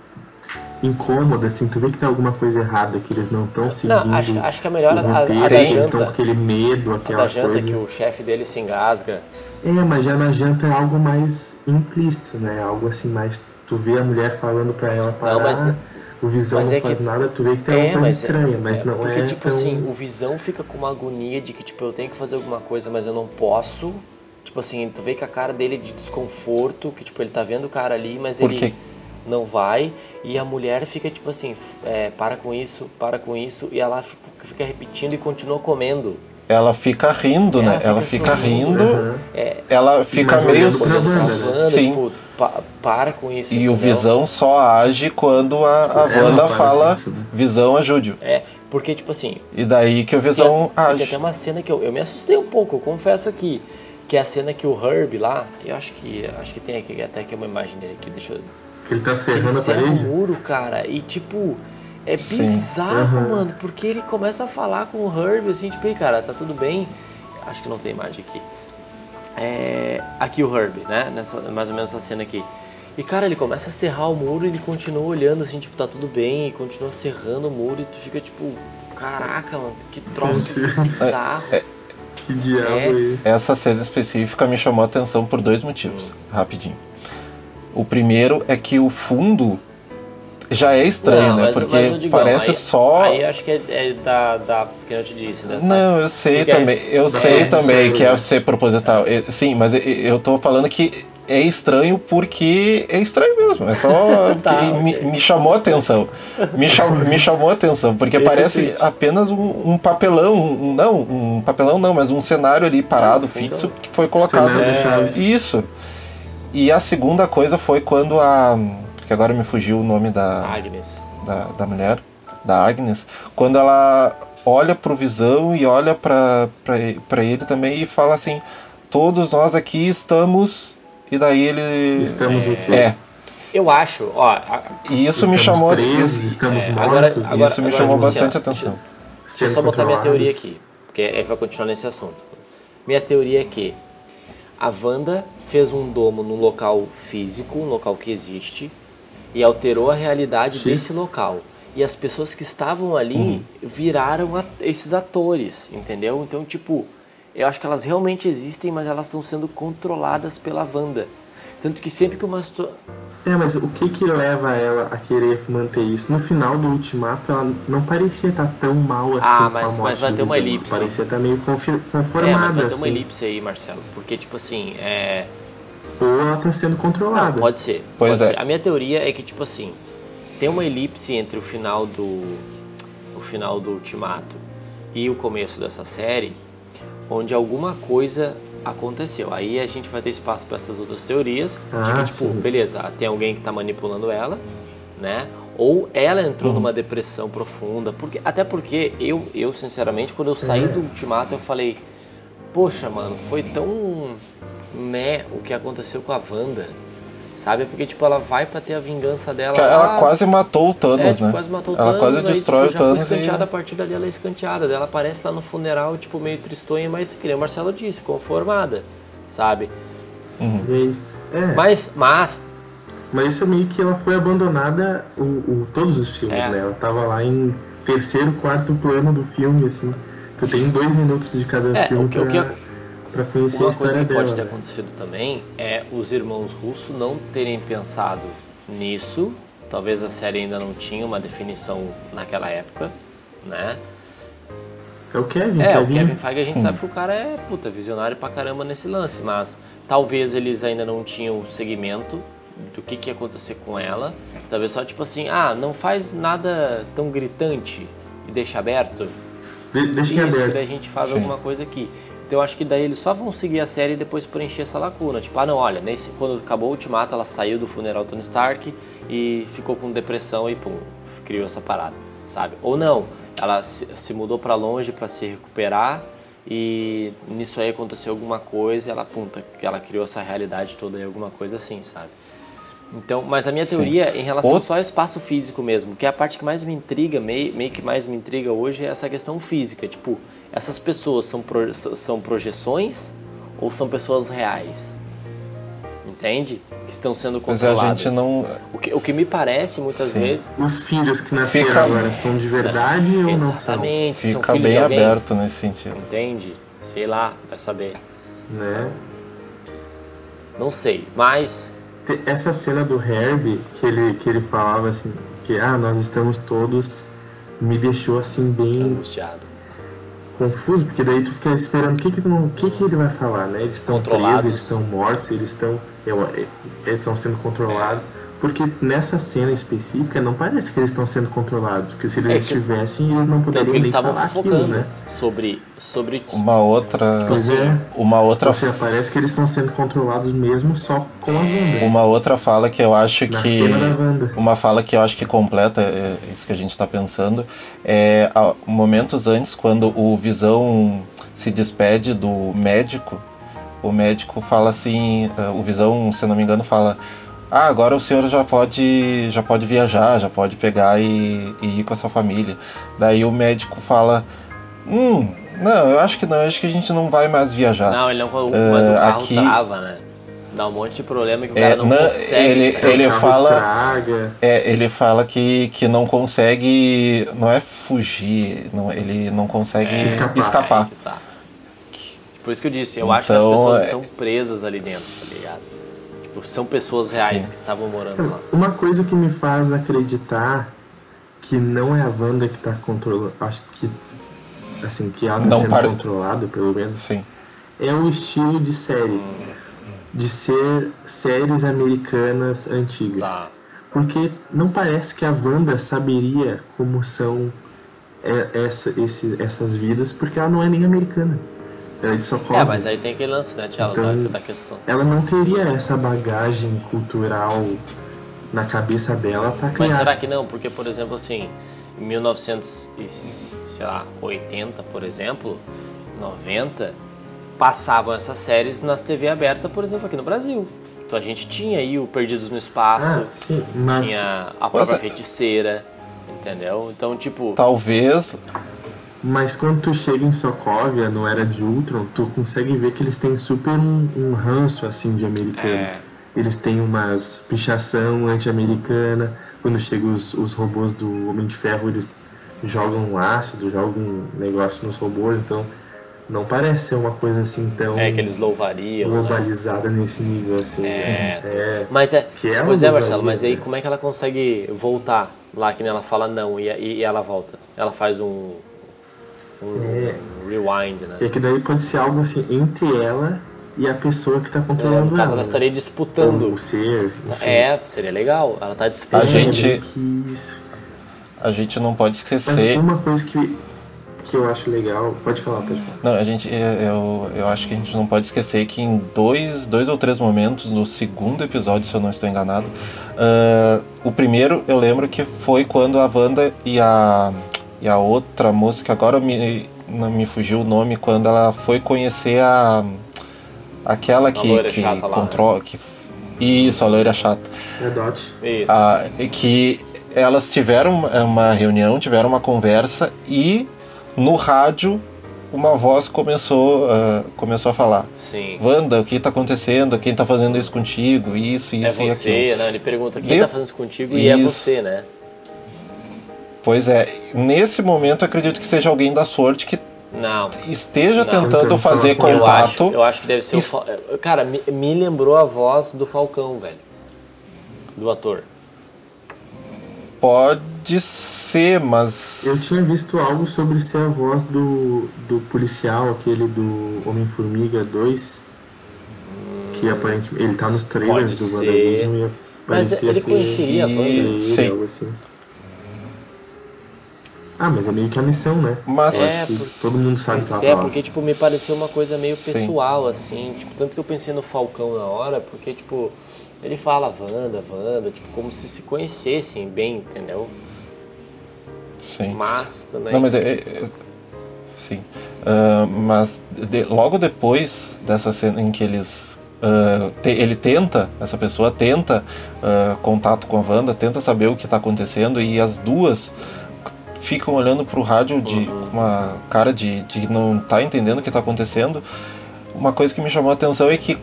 incômodo, assim, tu vê que tem alguma coisa errada, que eles não estão seguindo Não, acho, acho que a melhor o a, a, roteiro, a da eles estão com janta. aquele medo, A aquela da janta coisa. que o chefe dele se engasga. É, mas já na janta é algo mais implícito, né? Algo assim mais. Tu vê a mulher falando pra ela parar, mas- o visão mas não é que- faz nada, tu vê que tem alguma coisa estranha, mas é, não porque, é. tipo tão... assim, o Visão fica com uma agonia de que, tipo, eu tenho que fazer alguma coisa, mas eu não posso. Tipo assim, tu vê que a cara dele é de desconforto, que, tipo, ele tá vendo o cara ali, mas Por ele quê? não vai. E a mulher fica, tipo assim, é, para com isso, para com isso, e ela fica repetindo e continua comendo. Ela fica rindo, Ela né? fica ela fica sorrindo. rindo, Aham. É, ela fica meio. banda, né? Wanda, Sim. tipo, pa- para com isso. E o entendeu? Visão só age quando a, a Ela Wanda fala isso, né? Visão ajude. É, porque, tipo assim, E daí que o Tem, Visão tem age. até uma cena que eu, eu me assustei um pouco, eu confesso aqui. Que é a cena que o Herb lá, eu acho que acho que tem aqui até aqui uma imagem dele aqui, deixa eu. Que ele tá Ele serrando a serra o parede. muro, cara, e tipo, é bizarro, Aham. mano, porque ele começa a falar com o Herb assim, tipo, ei, cara, tá tudo bem? Acho que não tem imagem aqui. É, aqui o Herb, né? Nessa, mais ou menos essa cena aqui. E cara, ele começa a serrar o muro e ele continua olhando assim, tipo, tá tudo bem, e continua serrando o muro e tu fica tipo, caraca, mano, que troço bizarro. Que diabo É. é esse? Essa cena específica me chamou a atenção por dois motivos, rapidinho. O primeiro é que o fundo já é estranho, Não, né? mas- Porque mas, ô, Digão, parece aí- só. Aí acho que é, é da, da. Que eu te disse, dessa. Não, eu sei Porque também. Eu Não, sei é também que é né? ser proposital. Eu- Sim, mas eu- eu tô falando que é estranho porque é estranho mesmo. É só *laughs* Tá, que me, ok. me chamou a atenção. Me, cham, *laughs* me chamou a atenção, porque Esse parece tweet. apenas um, um papelão. um- não, um papelão não, mas um cenário ali parado, fundo. fixo, que foi colocado. Cenário É. Isso. E a segunda coisa foi quando a. Que agora me fugiu o nome da, Agnes. da, da mulher, da Agnes, quando ela olha pro Visão e olha pra ele também e fala assim: Todos nós aqui estamos. E daí ele. Estamos o quê? É. Eu acho, ó. a- E isso me Estamos chamou. presos, isso, estamos É, mortos. agora- isso agora- me agora, chamou bastante atenção. Deixa eu só botar minha teoria aqui, porque aí vai continuar nesse assunto. Minha teoria é que a Wanda fez um domo num local físico, um local que existe, e alterou a realidade Sim. desse local. E as pessoas que estavam ali Uhum. viraram a- esses atores, entendeu? Então, tipo, eu acho que elas realmente existem, mas elas estão sendo controladas pela Wanda. Tanto que sempre que uma situa- É, mas o que que leva ela a querer manter isso? No final do Ultimato, ela não parecia estar tão mal assim Ah, com a mas- mas vai ter uma elipse. Parecia estar meio confir- É, conformada, mas vai ter uma assim. elipse aí, Marcelo. Porque, tipo assim, é. Ou ela tá sendo controlada. Não, pode ser. Pois pode é. ser. A minha teoria é que, tipo assim, tem uma elipse entre o final do. o final do Ultimato e o começo dessa série, onde alguma coisa aconteceu. Aí a gente vai ter espaço para essas outras teorias. de Ah, que, tipo, sim. beleza, tem alguém que tá manipulando ela, né? Ou ela entrou Uhum. numa depressão profunda. Porque, até porque eu, eu, sinceramente, quando eu saí É. do Ultimato, eu falei, poxa, mano, foi tão meh o que aconteceu com a Wanda. Sabe? Porque, tipo, ela vai pra ter a vingança dela. Ela lá, quase matou o Thanos, é, tipo, né? quase matou o ela Thanos, quase aí, destrói tipo, o já Thanos foi escanteada, e... a partir dali ela é escanteada. Ela aparece lá no funeral, tipo, meio tristonha, mas, que nem o Marcelo disse, conformada, sabe? E é isso. É, Mas, mas, mas isso é meio que ela foi abandonada o, o- todos os filmes, É. né? Ela tava lá em terceiro, quarto plano do filme, assim. Tu tem dois minutos de cada É, filme o que- o pra, que- pra conhecer a uma história coisa que dela. pode ter né? acontecido também é os irmãos russos não terem pensado nisso. Talvez a série ainda não tinha uma definição naquela época, né? É o Kevin, É, o Kevin. Kevin Feige a gente sabe que o cara é, puta, visionário pra caramba nesse lance, mas talvez eles ainda não tinham segmento do que, que ia acontecer com ela. Talvez só tipo assim, ah, não faz nada tão gritante e deixa aberto. De- deixa em Isso, aberto. daí a gente faz Sim. alguma coisa aqui. Então eu acho que daí eles só vão seguir a série e depois preencher essa lacuna. Tipo, ah não, olha, nesse, quando acabou o Ultimato, ela saiu do funeral Tony Stark e ficou com depressão e pum, criou essa parada, sabe? Ou não, ela se, se mudou pra longe pra se recuperar e nisso aí aconteceu alguma coisa e ela, punta, ela criou essa realidade toda aí, alguma coisa assim, sabe? Então, mas a minha Sim. teoria em relação Outro- só ao espaço físico mesmo, que é a parte que mais me intriga, meio, meio que mais me intriga hoje é essa questão física. Tipo, essas pessoas são, pro- são projeções ou são pessoas reais? Entende? Que estão sendo Mas a controladas. gente não... O que, o que me parece muitas Sim. vezes. Os filhos que nasceram Fica- agora são de verdade ou não são? Exatamente, são Fica filhos bem aberto nesse sentido. Entende? Sei lá, vai saber. Né? Não sei, mas. Essa cena do Herbie, que ele, que ele falava assim, que ah, nós estamos todos, me deixou assim bem Angustiado. Confuso, porque daí tu fica esperando o que que, tu não- que, que ele vai falar, né? Eles estão presos, eles estão mortos, eles estão eles estão sendo controlados. Porque nessa cena específica não parece que eles estão sendo controlados, porque se eles É que- estivessem, eles não Tanto poderiam que eles nem estavam falar aquilo, né? sobre. sobre Uma outra... Pois é. Uma outra Ou seja, parece que eles estão sendo controlados mesmo só com a Wanda. Uma outra fala que eu acho Na que. cena da Wanda. Uma fala que eu acho que completa é, isso que a gente está pensando é momentos antes, quando o Visão se despede do médico, o médico fala assim, o Visão, se eu não me engano, fala. Ah, agora o senhor já pode, já pode viajar, já pode pegar e, e ir com a sua família. Daí o médico fala, hum, não, eu acho que não, eu acho que a gente não vai mais viajar. Não, ele não. Mas o Ah, carro aqui- trava, né? Dá um monte de problema que o É, cara não, não, consegue. ele- sair. ele O fala- estraga. É, ele fala que, que não consegue. Não é fugir, não, ele não consegue É, Escapar. escapar. Que tá. Por isso que eu disse, eu acho que as Então, pessoas é- estão presas ali dentro, tá ligado? Tipo, são pessoas reais Sim. que estavam morando lá. Uma coisa que me faz acreditar que não é a Wanda que tá controlando. Acho que. Assim, que ela tá Não sendo para- controlada, pelo menos. Sim. É o estilo de série. De ser séries americanas antigas. Tá. Porque não parece que a Wanda saberia como são é, essa, esse, essas vidas, porque ela não é nem americana. Ela é de Sokovia. É, mas aí tem aquele lance, né, Tchela, Então- da, da questão. Ela não teria essa bagagem cultural na cabeça dela pra criar. Mas será que não? Porque, por exemplo, assim, em 1980, por exemplo, 90, passavam essas séries nas TV aberta, por exemplo, aqui no Brasil. Então a gente tinha aí o Perdidos no Espaço, Ah, sim, mas tinha a própria Nossa. feiticeira, entendeu? Então, tipo, Talvez. Mas quando tu chega em Sokovia, no Era de Ultron, tu consegue ver que eles têm super um, um ranço, assim, de americano. é, eles têm umas pichação anti-americana. Quando chegam os, os robôs do Homem de Ferro, eles jogam ácido, jogam um negócio nos robôs, então não parece ser uma coisa assim tão É que eles louvariam. né? globalizada nesse nível assim. É. é. Mas é. Que ela pois é, Marcelo, mas aí né? como é que ela consegue voltar lá que nem ela fala não e, e, e ela volta? Ela faz um. Um É. rewind, né? É que daí pode ser algo assim entre ela e a pessoa que tá É, controlando no caso, ela. ela estaria disputando. O ser. enfim. É, seria legal. Ela tá disputando. A gente-. A gente não pode Mas esquecer. uma coisa que, que eu acho legal. Pode falar, pode falar. Não, a gente, é, eu, eu acho que a gente não pode esquecer que em dois, dois ou três momentos, no segundo episódio, se eu não estou enganado, ah, o primeiro eu lembro que foi quando a Wanda e a, e a outra moça, que agora me, não me fugiu o nome, quando ela foi conhecer a aquela que, loira que chata lá, né? controla. Que, isso, a loira chata. É Dot. Isso. Ah, que elas tiveram uma reunião, tiveram uma conversa e no rádio uma voz começou, ah, começou a falar. Sim. Wanda, o que tá acontecendo? Quem tá fazendo isso contigo? Isso, É isso e aquilo. você, né? Ele pergunta quem Deu- tá fazendo isso contigo e é Isso. você, né? Pois é, nesse momento eu acredito que seja alguém da sorte que Não. esteja Não. tentando fazer com Eu acho, contato. eu acho que deve ser Isso- o. Fal- Cara, me, me lembrou a voz do Falcão, velho. Do ator. Pode ser, mas. Eu tinha visto algo sobre ser a voz do, do policial, aquele do Homem-Formiga 2. Que aparentemente. Ele tá nos trailers Pode do ser. WandaVision e Mas parecia ele conheceria a E- Wanda. ele, Sim. algo assim. Ah, mas é meio que a missão, né? Mas. É, por- Todo mundo sabe que é, porque, tipo, me pareceu uma coisa meio Sim. pessoal, assim. Tipo, tanto que eu pensei no Falcão na hora, porque, tipo, ele fala Wanda, Wanda, tipo, como se se conhecessem bem, entendeu? Sim. Mas também. Não, mas é. é- é- sim. Ah, mas de- logo depois dessa cena em que eles. ah, te- ele tenta, essa pessoa tenta ah, contato com a Wanda, tenta saber o que está acontecendo e as duas ficam olhando pro rádio de uma cara de, de não tá entendendo o que está acontecendo. Uma coisa que me chamou a atenção é que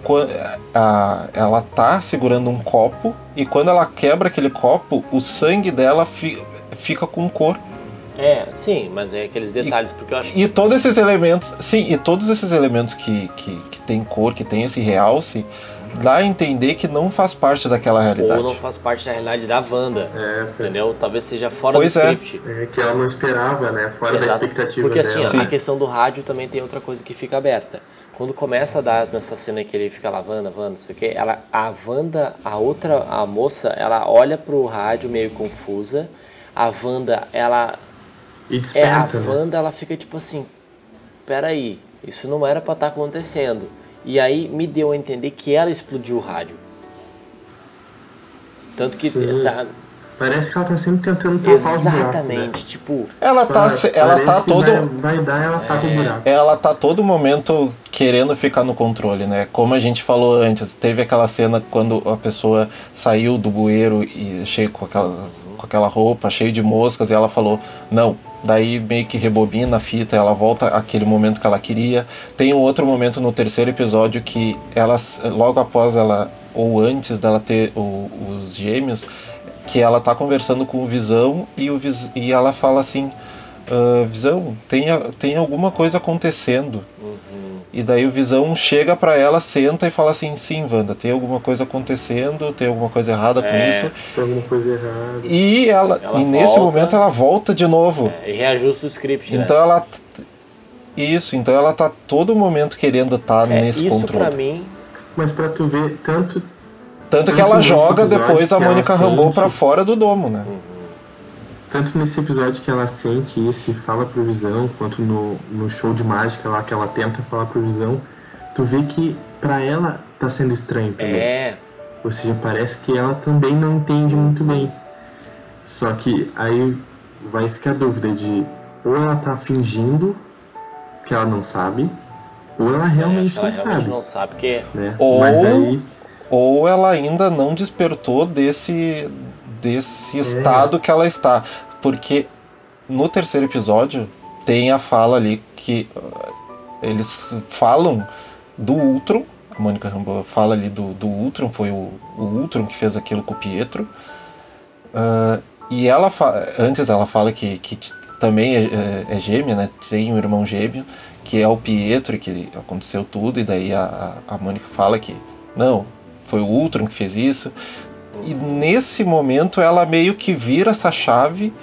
a- ela tá segurando um copo e quando ela quebra aquele copo, o sangue dela fi- fica com cor. É, sim, mas é aqueles detalhes, porque eu acho que. E todos esses elementos, sim, e todos esses elementos que, que, que tem cor, que tem esse realce, dá a entender que não faz parte daquela realidade. Ou não faz parte da realidade da Wanda. É, Entendeu? Talvez seja fora Pois do é. script. é que ela não esperava, né? Fora da Exato. expectativa Porque assim, dela. ó, a questão do rádio também tem outra coisa que fica aberta. Quando começa a dar nessa cena que ele fica lá, Wanda, Wanda, não sei o que, ela, a Wanda, a outra, a moça, ela olha pro rádio meio confusa. A Wanda, ela. E É, a desperta, né? Wanda, ela fica tipo assim: peraí, isso não era pra estar acontecendo. E aí me deu a entender que ela explodiu o rádio. Tanto que Sim. tá, Parece que ela tá sempre tentando tapar né? exatamente, tipo, Ela tá, se- ela tá que todo. Vai, vai dar, ela tapa É. o buraco. Ela tá todo momento querendo ficar no controle, né? Como a gente falou antes, teve aquela cena quando a pessoa saiu do bueiro e cheio com aquela, com aquela roupa, cheio de moscas, e ela falou, não. Daí meio que rebobina a fita, ela volta àquele momento que ela queria. Tem um outro momento no terceiro episódio que ela, logo após ela, ou antes dela ter o- os gêmeos, que ela tá conversando com o Visão e, o Vis- e ela fala assim, "Ah, Visão, tem, tem alguma coisa acontecendo. E daí o Visão chega pra ela, senta e fala assim, sim, Wanda, tem alguma coisa acontecendo, tem alguma coisa errada com É. isso. Tem alguma coisa errada. E ela, Ela e nesse volta. momento ela volta de novo. é, e reajusta o script, né? Então ela isso, então ela tá todo momento querendo estar É, nesse isso controle. pra mim Mas pra tu ver, tanto Tanto que tanto ela nesse joga depois a que ela Mônica Rambeau sente- pra fora do domo, né? Tanto nesse episódio que ela sente isso e fala pro Visão, quanto no, no show de mágica lá que ela tenta falar pro Visão, tu vê que pra ela tá sendo estranho também. é. Ou seja, parece que ela também não entende muito bem. Só que aí vai ficar a dúvida de ou ela tá fingindo que ela não sabe, ou ela realmente ela não realmente sabe. não sabe, porque Né? Ou- Mas aí Ou ela ainda não despertou desse, desse É. estado que ela está. Porque no terceiro episódio tem a fala ali que uh, eles falam do Ultron, Mônica Rambeau fala ali do, do Ultron, foi o, o Ultron que fez aquilo com o Pietro. Uh, e ela antes ela fala que, que também é, é, é, gêmea, né? Tem um irmão gêmeo, que é o Pietro, que aconteceu tudo, e daí a, a Mônica fala que não, foi o Ultron que fez isso. E nesse momento ela meio que vira essa chave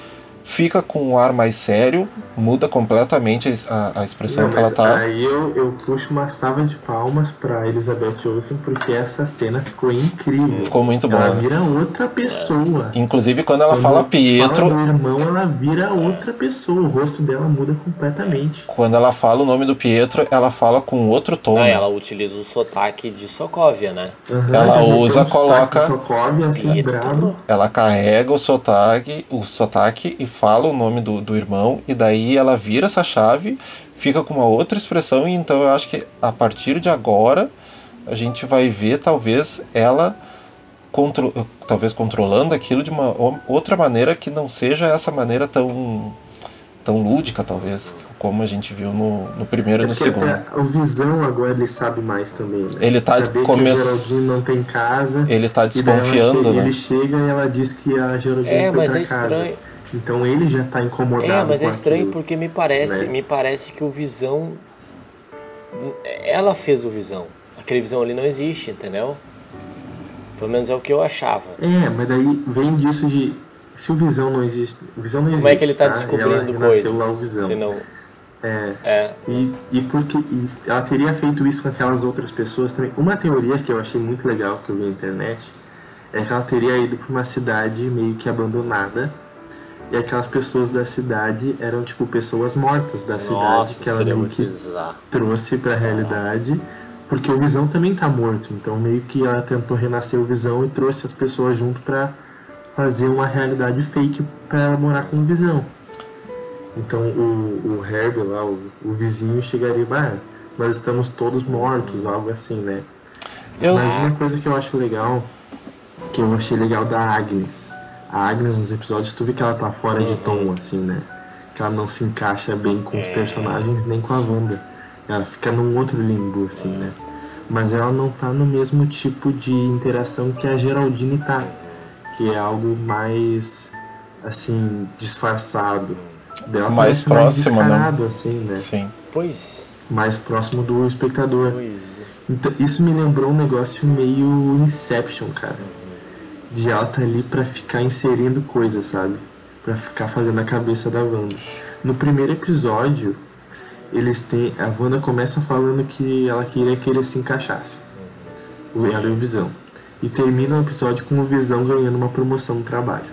fica com um ar mais sério, muda completamente a, a expressão Não, que ela tá. Aí eu, eu puxo uma salva de palmas pra Elizabeth Olsen, porque essa cena ficou incrível. Ficou muito boa. Ela vira outra pessoa. Inclusive quando ela quando fala Pietro. Fala do irmão, ela vira outra pessoa. O rosto dela muda completamente. Quando ela fala o nome do Pietro, ela fala com outro tom. Ah, ela utiliza o sotaque de Sokovia, né? Uhum, ela usa, coloca. Sokovia, assim, bravo. Ela carrega o sotaque, o sotaque e fala o nome do, do irmão, e daí ela vira essa chave, fica com uma outra expressão, e então eu acho que a partir de agora a gente vai ver talvez ela contro talvez controlando aquilo de uma outra maneira que não seja essa maneira tão tão lúdica talvez como a gente viu no, no primeiro é e no segundo. O Visão agora ele sabe mais também. Né? Ele tá começando. não tem casa. Ele tá desconfiando, chega, né? Ele chega e ela diz que a Geraldine é, foi mas pra é casa. estranho. Então ele já tá incomodado. É, mas é estranho aquilo, porque me parece, né? me parece que o Visão ela fez o Visão. Aquele Visão ali não existe, entendeu? Pelo menos é o que eu achava. É, mas daí vem disso de se o Visão não existe, o Visão não existe. Como é que ele tá, tá? descobrindo ela coisas? Lá o Visão. Se não... É. é. E, e porque e ela teria feito isso com aquelas outras pessoas também. Uma teoria que eu achei muito legal que eu vi na internet é que ela teria ido para uma cidade meio que abandonada e aquelas pessoas da cidade eram tipo pessoas mortas da Nossa, cidade que ela meio que bizarro. trouxe para a realidade porque o Visão também tá morto então meio que ela tentou renascer o Visão e trouxe as pessoas junto para fazer uma realidade fake para ela morar com o Visão então o, o Herb lá o, o vizinho chegaria ah, nós estamos todos mortos algo assim né eu... mas uma coisa que eu acho legal que eu achei legal da Agnes a Agnes nos episódios, tu vê que ela tá fora de tom, assim, né? Que ela não se encaixa bem com os personagens nem com a Wanda. Ela fica num outro limbo, assim, né? Mas ela não tá no mesmo tipo de interação que a Geraldine tá. Que é algo mais, assim, disfarçado. Dela mais próximo, mais né? assim, né? Sim. Pois. Mais próximo do espectador. Pois. Então, isso me lembrou um negócio meio Inception, cara de ela tá ali para ficar inserindo coisas, sabe? Para ficar fazendo a cabeça da Wanda. No primeiro episódio, eles têm. A Wanda começa falando que ela queria que ele se encaixasse. Ela e o Visão. E termina o episódio com o Visão ganhando uma promoção no trabalho.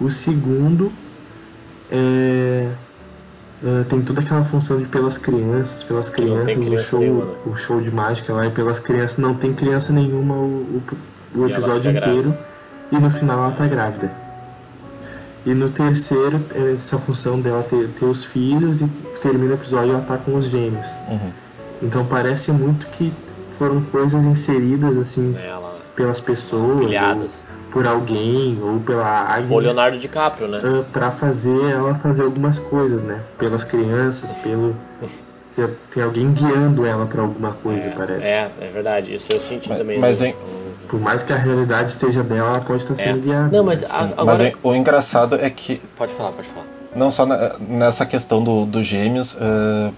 O segundo é. Uh, tem toda aquela função de pelas crianças, pelas crianças, criança o show, nenhuma, né? o show de mágica lá é pelas crianças, não tem criança nenhuma o, o, o episódio inteiro e no final ela tá grávida. E no terceiro, é essa função dela ter, ter os filhos e termina o episódio e ela tá com os gêmeos. Uhum. Então parece muito que foram coisas inseridas assim Ela. pelas pessoas, ou por alguém, ou pela Agnes. O Leonardo DiCaprio, né? Uh, para fazer ela fazer algumas coisas, né? Pelas crianças, pelo *laughs* tem alguém guiando ela para alguma coisa, parece. É, é verdade. Isso eu senti Mas, também. mas, no- em- Por mais que a realidade esteja dela, ela pode estar É. sendo guiada. Não, mas a- mas agora. em- o engraçado é que Pode falar, pode falar. não só na- nessa questão do, dos gêmeos, eh,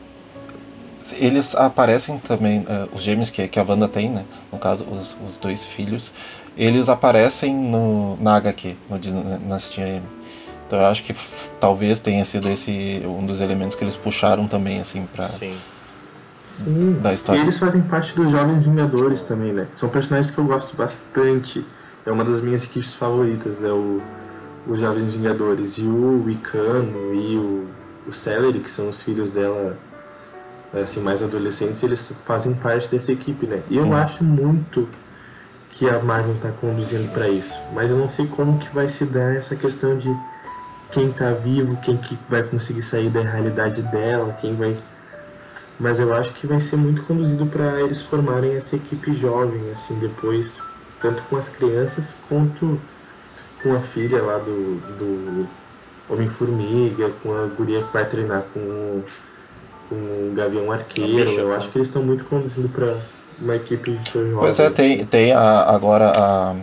eles aparecem também, eh, os gêmeos que, que a Wanda tem, né? No caso, os, os dois filhos, eles aparecem no, na HQ, no Dinastia M. Então eu acho que talvez tenha sido esse um dos elementos que eles puxaram também, assim, pra Sim. Sim. da E história. eles fazem parte dos Jovens Vingadores também, né? São personagens que eu gosto bastante. É uma das minhas equipes favoritas, é o os Jovens Vingadores. E o Wicano e o, o Celery, que são os filhos dela, assim, mais adolescentes, eles fazem parte dessa equipe, né? E eu Hum. acho muito que a Marvel tá conduzindo para isso. Mas eu não sei como que vai se dar essa questão de quem tá vivo, quem que vai conseguir sair da realidade dela, quem vai mas eu acho que vai ser muito conduzido para eles formarem essa equipe jovem, assim, depois, tanto com as crianças quanto com a filha lá do, do Homem-Formiga, com a guria que vai treinar com, o- com o Gavião Arqueiro. Eu né? acho que eles estão muito conduzindo para uma equipe jovem. Pois é, tem, tem a, agora a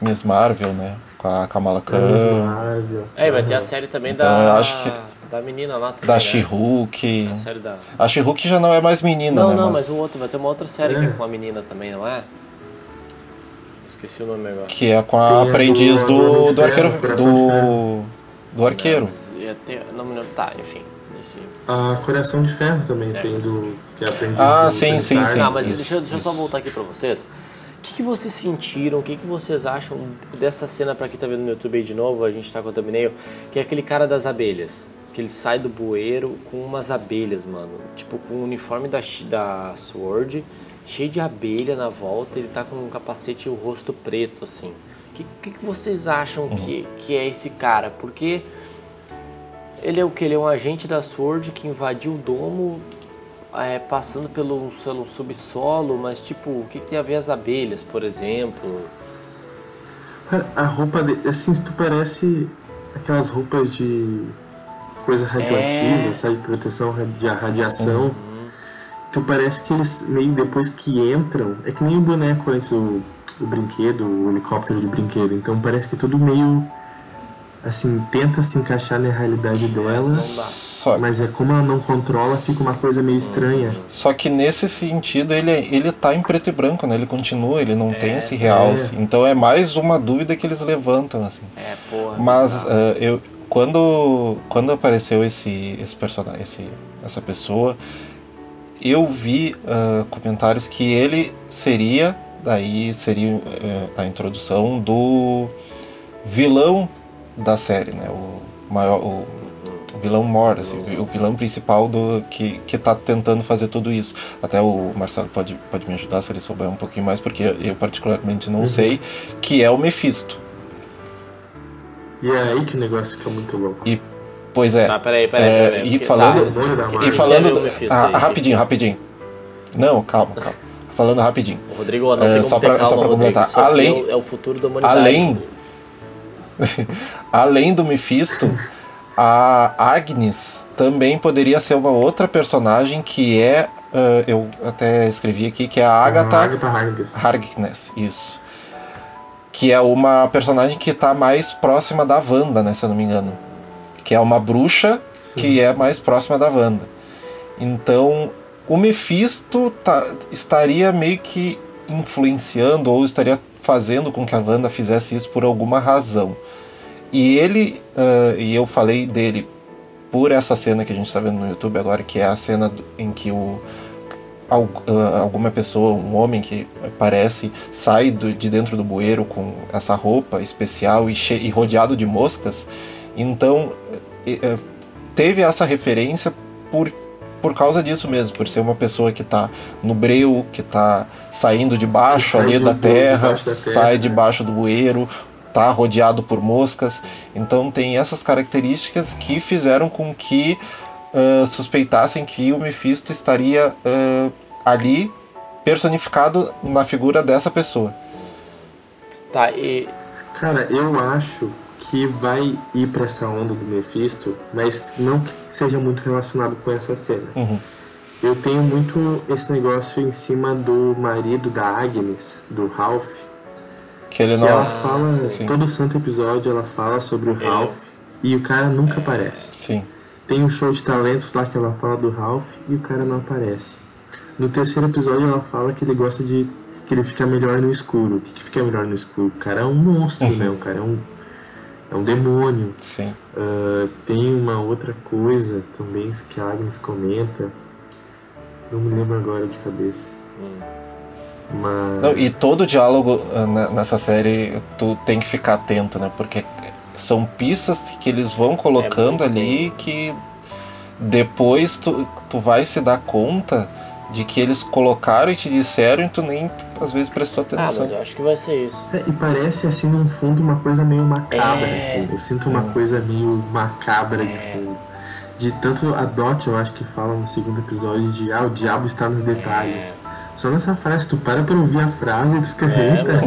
Miss Marvel, né? Com a Kamala Khan. Marvel. É, e vai ter a série também Então, da. eu acho que- Da menina lá também. Da né? She-Hulk. A série da. A She-Hulk já não é mais menina, Não, né? não, mas o outro vai ter uma outra série que É. é com a menina também, não é? Esqueci o nome agora. Que é com a aprendiz do- do, do do arqueiro. Coração de Do, do arqueiro. Não, mas ia ter, não me lembro. Tá, enfim. A Coração de Ferro também É. tem do. Que é aprendiz Ah, do sim, sim, sim. Não, mas isso, deixa, deixa eu só voltar aqui pra vocês. O que, que vocês sentiram, o que, que vocês acham dessa cena, pra quem tá vendo no YouTube aí de novo, a gente tá com o thumbnail, que é aquele cara das abelhas. Que ele sai do bueiro com umas abelhas, mano. Tipo, com o uniforme da, da Sword, cheio de abelha na volta, ele tá com um capacete e o rosto preto, assim. O que, que, que vocês acham que, que é esse cara? Porque ele é o que? Ele é um agente da Sword que invadiu o domo é, passando pelo, pelo subsolo, mas tipo, o que, que tem a ver as abelhas, por exemplo? Cara, A roupa dele, assim, tu parece aquelas roupas de coisa radioativa, É. sabe? Proteção de radiação. Uhum. Tu parece que eles, meio depois que entram, é que nem o boneco antes, o, o brinquedo, o helicóptero de brinquedo. Então parece que tudo meio, assim, tenta se encaixar na realidade dela. Mas Mas é como ela não controla, fica uma coisa meio estranha. só que nesse sentido ele, ele tá em preto e branco, né? Ele continua, ele não tem esse real. é. assim. Então é mais uma dúvida que eles levantam, assim. É, porra. Mas eh, eu quando quando apareceu esse esse personagem, esse, essa pessoa, eu vi ah, comentários que ele seria daí seria eh, a introdução do vilão da série, né? O maior o o vilão mor, assim, o vilão principal do que que tá tentando fazer tudo isso. Até o Marcelo pode pode me ajudar se ele souber um pouquinho mais, porque eu particularmente não Uhum. sei, que é o Mephisto. E é aí que o negócio fica muito louco. Pois é. Tá, peraí, peraí, É, peraí. e porque- falando- da E falando. Ah, rapidinho, rapidinho. Não, calma, calma. Falando rapidinho. O Rodrigo não É, só ter pra- calma, só pra Rodrigo. completar. Além- é o, é o futuro da humanidade. Além- *laughs* Além do Mephisto, a Agnes também poderia ser uma outra personagem que é. ah, eu até escrevi aqui, que é a Agatha Agatha Harkness. Harkness, isso. Que é uma personagem que tá mais próxima da Wanda, né, se eu não me engano. Que é uma bruxa Sim. que é mais próxima da Wanda. Então, o Mephisto tá- estaria meio que influenciando ou estaria fazendo com que a Wanda fizesse isso por alguma razão. E ele, ah, e eu falei dele por essa cena que a gente está vendo no YouTube agora, que é a cena em que o alguma pessoa, um homem que aparece, sai do- de dentro do bueiro com essa roupa especial e, e rodeado de moscas. Então, eh, eh, teve essa referência por, por causa disso mesmo, por ser uma pessoa que está no breu, que está saindo debaixo Que sai ali de- da terra, da terra, sai né? debaixo do bueiro, tá rodeado por moscas. Então tem essas características que fizeram com que ah, suspeitassem que o Mephisto estaria ah, ali personificado na figura dessa pessoa. Tá, e. Cara, eu acho que vai ir pra essa onda do Mephisto, mas não que seja muito relacionado com essa cena. Uhum. Eu tenho muito esse negócio em cima do marido da Agnes, do Ralph, Que ele que não. ela fala, sim. todo santo episódio ela fala sobre o Ralph e o cara nunca aparece. Sim. Tem um show de talentos lá que ela fala do Ralph e o cara não aparece. No terceiro episódio ela fala que ele gosta de. que ele fica melhor no escuro. O que, que fica melhor no escuro? O cara é um monstro, né? O cara é um. é um demônio. Sim. Ah, tem uma outra coisa também que a Agnes comenta. Não me lembro agora de cabeça. Mas. Não, e todo diálogo ah, ne- nessa série tu tem que ficar atento, né? Porque são pistas que eles vão colocando É ali que depois tu, tu vai se dar conta de que eles colocaram e te disseram e tu nem às vezes prestou Ah, atenção. mas eu acho que vai ser isso. É, e parece assim num fundo uma coisa meio macabra, É. assim. Eu sinto uma coisa meio macabra de É. fundo. De tanto a Dot, eu acho que fala no segundo episódio de ah, o diabo está nos detalhes. Só nessa frase, tu para pra ouvir a frase e tu fica, É, eita,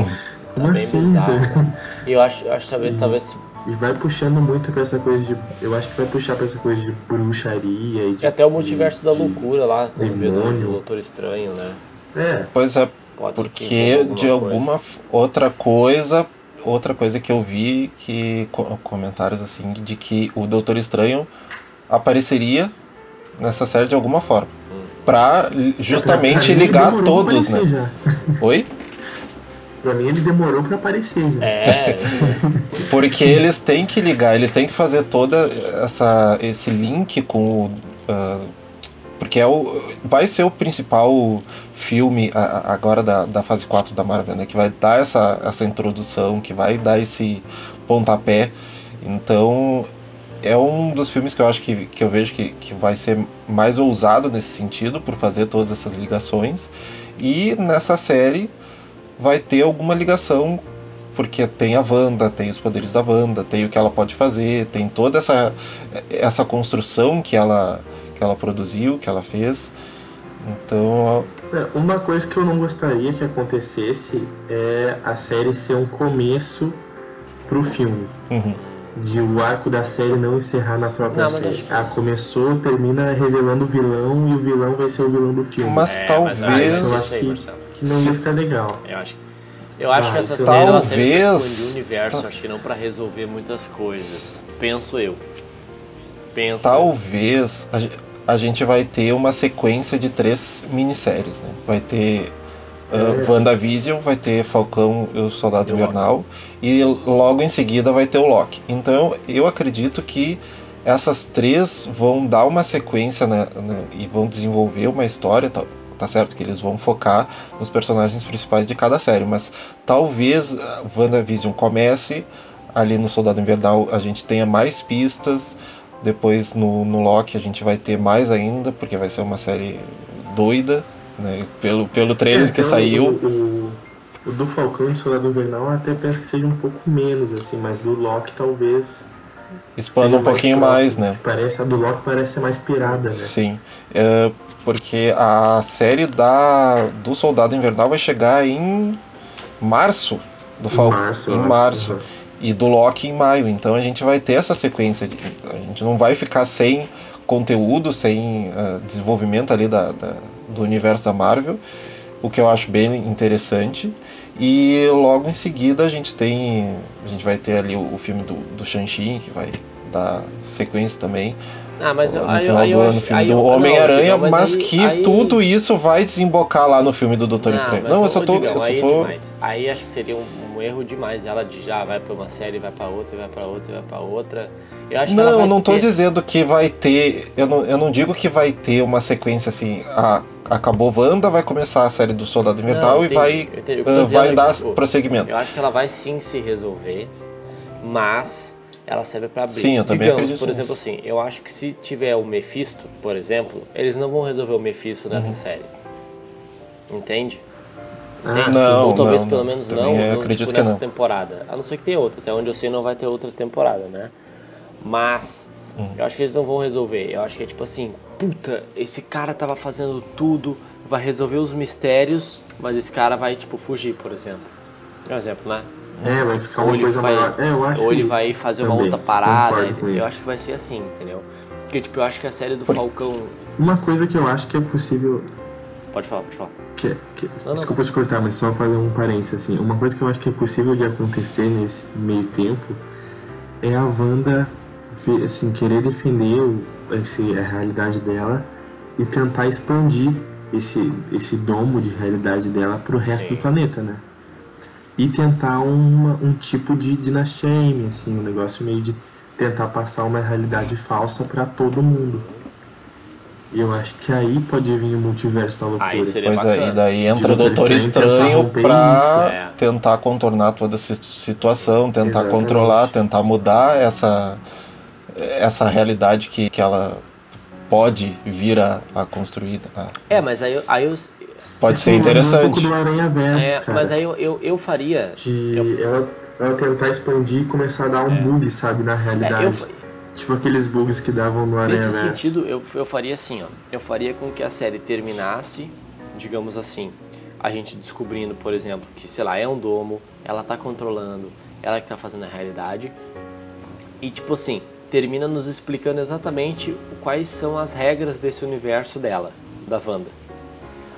como Tá assim? bizarro. E eu acho, eu acho talvez, talvez. E vai puxando muito pra essa coisa de. Eu acho que vai puxar pra essa coisa de bruxaria e de. E até o multiverso de- da loucura lá, do, demônio. do Doutor Estranho, né? É, Pois é, Pode porque envolva de alguma alguma f- outra coisa, outra coisa que eu vi que co- comentários assim de que o Doutor Estranho apareceria nessa série de alguma forma. Pra justamente *laughs* pra ele ligar todos, né? Já. Oi? *laughs* Pra mim ele demorou pra aparecer já. *laughs* É, Porque eles têm que ligar, eles têm que fazer toda essa esse link com o ah, porque é o vai ser o principal filme a- a- agora da, da fase 4 da Marvel, né, que vai dar essa essa introdução, que vai dar esse pontapé. Então, é um dos filmes que eu acho que, que eu vejo que, que vai ser mais ousado nesse sentido, por fazer todas essas ligações. E nessa série vai ter alguma ligação, porque tem a Wanda, tem os poderes da Wanda, tem o que ela pode fazer, tem toda essa, essa construção que ela, que ela produziu, que ela fez. Então, É, Uma coisa que eu não gostaria que acontecesse é a série ser um começo pro filme. uhum. De o arco da série não encerrar na própria Não, mas série. que- Ah, começou, termina revelando o vilão e o vilão vai ser o vilão do filme. mas É, talvez. mas, ah, eu acho que, que não ia ficar legal. Eu acho, eu acho Ah, que essa isso- série ela serve pra Talvez- expandir o universo, acho que não pra resolver muitas coisas. Penso eu. Penso. Talvez a, ge- a gente vai ter uma sequência de três minisséries, né? Vai ter uh, WandaVision, vai ter Falcão e o Soldado Invernal e logo em seguida vai ter o Loki. Então eu acredito que essas três vão dar uma sequência né, né, e vão desenvolver uma história, tá, tá certo que eles vão focar nos personagens principais de cada série, mas talvez WandaVision comece ali no Soldado Invernal a gente tenha mais pistas, depois no, no Loki a gente vai ter mais ainda, porque vai ser uma série doida, né? Pelo, pelo trailer que Então, saiu. O, do Falcão e do Soldado Invernal até penso que seja um pouco menos, assim, mas do Loki talvez. Expanda um pouquinho mais, próximo, né? Parece, a do Loki parece ser mais pirada, né? Sim. É, porque a série da, do Soldado Invernal vai chegar em março do Falcão. março, eu Em março. uhum. E do Loki em maio. Então a gente vai ter essa sequência. De, a gente não vai ficar sem conteúdo, sem ah, desenvolvimento ali da, da- do universo da Marvel. O que eu acho bem interessante. E logo em seguida a gente tem. A gente vai ter ali o, o filme do, do Shang-Chi, que vai dar sequência também Ah, mas no aí, aí do eu acho, no filme aí do eu- Homem-Aranha, Digão, mas, aí- que aí- tudo isso vai desembocar lá no filme do Doutor Não, Estranho. mas, Não, eu só tô. Digão, eu só aí é tô... demais. Aí acho que seria um, um erro demais. Ela já vai pra uma série, vai pra outra, vai pra outra, vai pra outra. Eu acho que Não, eu não tô ter- dizendo que vai ter. Eu não, eu não digo que vai ter uma sequência assim. A, acabou Wanda, vai começar a série do Soldado Invernal e vai, que eu ah, dizendo vai é que, dar tipo, prosseguimento. Eu acho que ela vai sim se resolver, mas ela serve pra abrir. Sim, eu também Digamos, por exemplo, assim, eu acho que se tiver o Mephisto, por exemplo, eles não vão resolver o Mephisto Uhum. nessa série. Entende? Ah? Não, Ou talvez não, pelo menos não, não, acredito tipo, que nessa não. temporada. A não ser que tenha outra, até onde eu sei não vai ter outra temporada, né? Mas Hum. eu acho que eles não vão resolver. Eu acho que é tipo assim, puta, esse cara tava fazendo tudo, vai resolver os mistérios, mas esse cara vai tipo fugir, por exemplo. Um exemplo, né? É, vai ficar ou uma coisa vai, maior. É, eu acho ou ele vai fazer uma também, outra parada. Eu isso. acho que vai ser assim, entendeu? Porque tipo, eu acho que a série do Falcão. Uma coisa que eu acho que é possível. Pode falar, pode falar. Que, que- não. desculpa te cortar, mas só fazer um parênteses assim. Uma coisa que eu acho que é possível de acontecer nesse meio tempo é a Wanda assim, querer defender esse, a realidade dela e tentar expandir esse, esse domo de realidade dela pro resto Sim. do planeta, né? E tentar uma, um tipo de dinastia M, assim, um negócio meio de tentar passar uma realidade falsa pra todo mundo. E eu acho que aí pode vir o multiverso da loucura. Aí seria Pois é, bacana. e daí entra o Doutor Estranho pra isso, é. tentar contornar toda essa situação, tentar Exatamente. controlar, tentar mudar essa, essa realidade que, que ela pode vir a, a construir. a- É, mas aí, eu- aí eu. Pode ser me lembra Um interessante. pouco do Aranha Verso, É, cara. mas aí eu, eu, eu faria. De eu- ela, ela tentar expandir e começar a dar um bug, sabe, na É, realidade. eu, fa- Tipo aqueles bugs que davam no Aranha Nesse Verso. sentido, eu, eu faria assim, ó. Eu faria com que a série terminasse, digamos assim, a gente descobrindo, por exemplo, que, sei lá, é um domo, ela tá controlando, ela que tá fazendo a realidade. E, tipo assim, termina nos explicando exatamente quais são as regras desse universo dela, da Wanda.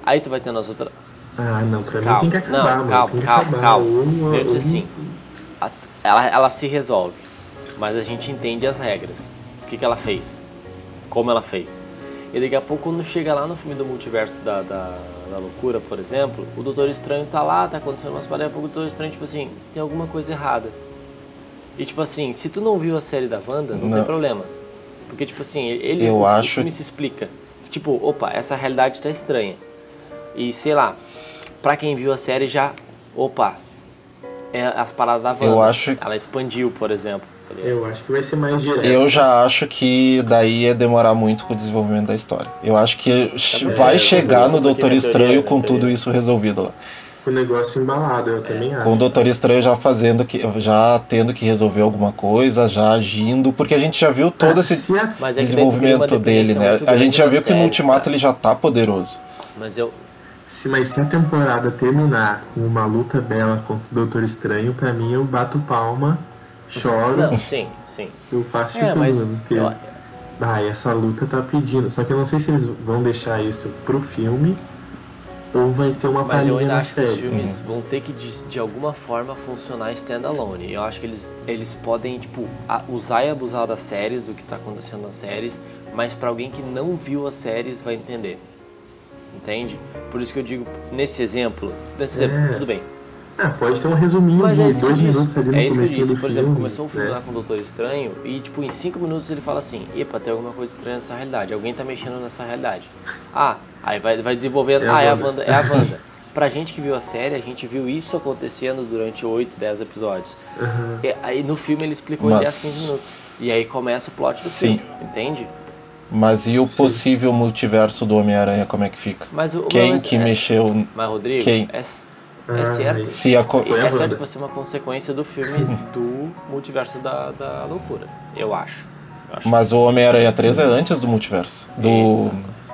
Aí tu vai ter nas outras. Ah, não, pra Calma, mim tem que acabar, não, mano. calma, tem que calma, acabar. calma. Um- Eu disse um- assim, a- ela, ela se resolve, mas a gente entende as regras. O que, que ela fez, como ela fez. E daqui a pouco, quando chega lá no filme do multiverso da, da, da loucura, por exemplo, o Doutor Estranho tá lá, tá acontecendo umas paradas, daqui a pouco o Doutor Estranho, tipo assim, tem alguma coisa errada. E tipo assim, se tu não viu a série da Wanda, não, tem Não. problema. Porque, tipo assim, ele Eu o, acho- o filme se explica. Tipo, opa, essa realidade tá estranha. E sei lá, pra quem viu a série já, opa, é as paradas da Wanda. Eu acho- Ela expandiu, por exemplo. tá? Eu acho que vai ser mais direto. Eu já acho que daí ia demorar muito com o desenvolvimento da história. Eu acho que bem, vai é, chegar no Doutor Estranho teoria, com tudo isso resolvido lá. O negócio embalado, eu também acho. Com o Doutor Estranho já fazendo que. já tendo que resolver alguma coisa, já agindo, porque a gente já viu todo esse Se a- Mas é desenvolvimento dele, né? A gente já viu que no séries, Ultimato cara. ele já tá poderoso. Mas eu. Se, mas se a temporada terminar com uma luta bela contra o Doutor Estranho, pra mim eu bato palma, choro, Não, sim, sim. eu faço de É, tudo. mas. porque, eu- ah, essa luta tá pedindo. Só que eu não sei se eles vão deixar isso pro filme ou vai ter uma Mas eu ainda acho que os série. filmes vão ter que, de, de alguma forma, funcionar standalone. Eu acho que eles, eles podem, tipo, usar e abusar das séries, do que tá acontecendo nas séries, mas pra alguém que não viu as séries vai entender. Entende? Por isso que eu digo, nesse exemplo, nesse exemplo, É. tudo bem. Ah, pode ter um resuminho Mas de é isso que eu dois disse. minutos ali no É isso que eu disse. Por filme. exemplo, começou um filme né? lá com o Doutor Estranho e, tipo, em cinco minutos ele fala assim: Epa, tem alguma coisa estranha nessa realidade. Alguém tá mexendo nessa realidade. Ah, aí vai, vai desenvolvendo. É a ah, é a Wanda. É a Wanda. *laughs* pra gente que viu a série, a gente viu isso acontecendo durante 8, 10 episódios. E, aí no filme ele explicou em Mas- 10, 15 minutos. E aí começa o plot do Sim. filme, entende? Mas e o possível multiverso do Homem-Aranha, como é que fica? Mas o Quem mas que é, mexeu. Mas, Rodrigo, Quem? é, é Ah, certo. Se a é certo Wanda. que vai ser uma consequência do filme *laughs* do multiverso da, da loucura. Eu acho. Eu acho Mas o Homem-Aranha 3 é antes do multiverso. Do.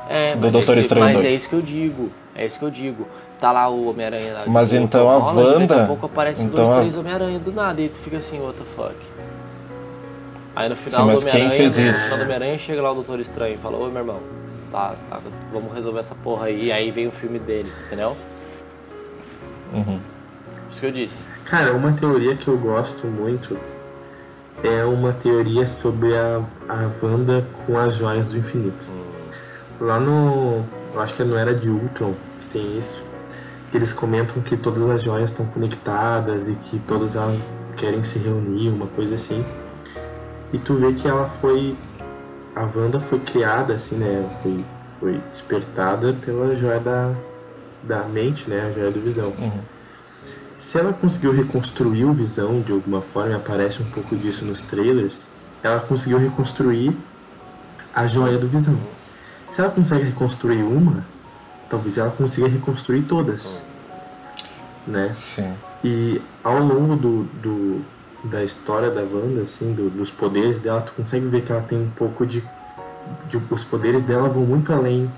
É, do mas Doutor é Estranho Mas 2. é isso que eu digo. É isso que eu digo. Tá lá o Homem-Aranha lá. Mas então a Holland, Daqui Wanda- a pouco aparecem então dois, a- três Homem-Aranha do nada e tu fica assim, what the fuck. Aí no final Sim, do Homem-Aranha, fez no isso? final do Homem-Aranha chega lá o Doutor Estranho e fala, oi meu irmão, tá, tá, vamos resolver essa porra aí. E aí vem o filme dele, entendeu? Uhum. Isso que eu disse. Cara, uma teoria que eu gosto muito é uma teoria sobre a, a Wanda com as joias do infinito. Lá no. Eu acho que é no Era de Ultron que tem isso. que Eles comentam que todas as joias estão conectadas e que todas elas querem se reunir, uma coisa assim. E tu vê que ela foi. A Wanda foi criada, assim, né? Foi, foi despertada pela joia da, da mente, né? A joia do visão. Se ela conseguiu reconstruir o Visão de alguma forma, e aparece um pouco disso nos trailers, ela conseguiu reconstruir a joia do Visão. Se ela consegue reconstruir uma, talvez ela consiga reconstruir todas. Né? Sim. E ao longo do, do- da história da Wanda, assim, do- dos poderes dela, tu consegue ver que ela tem um pouco de, de- Os poderes dela vão muito além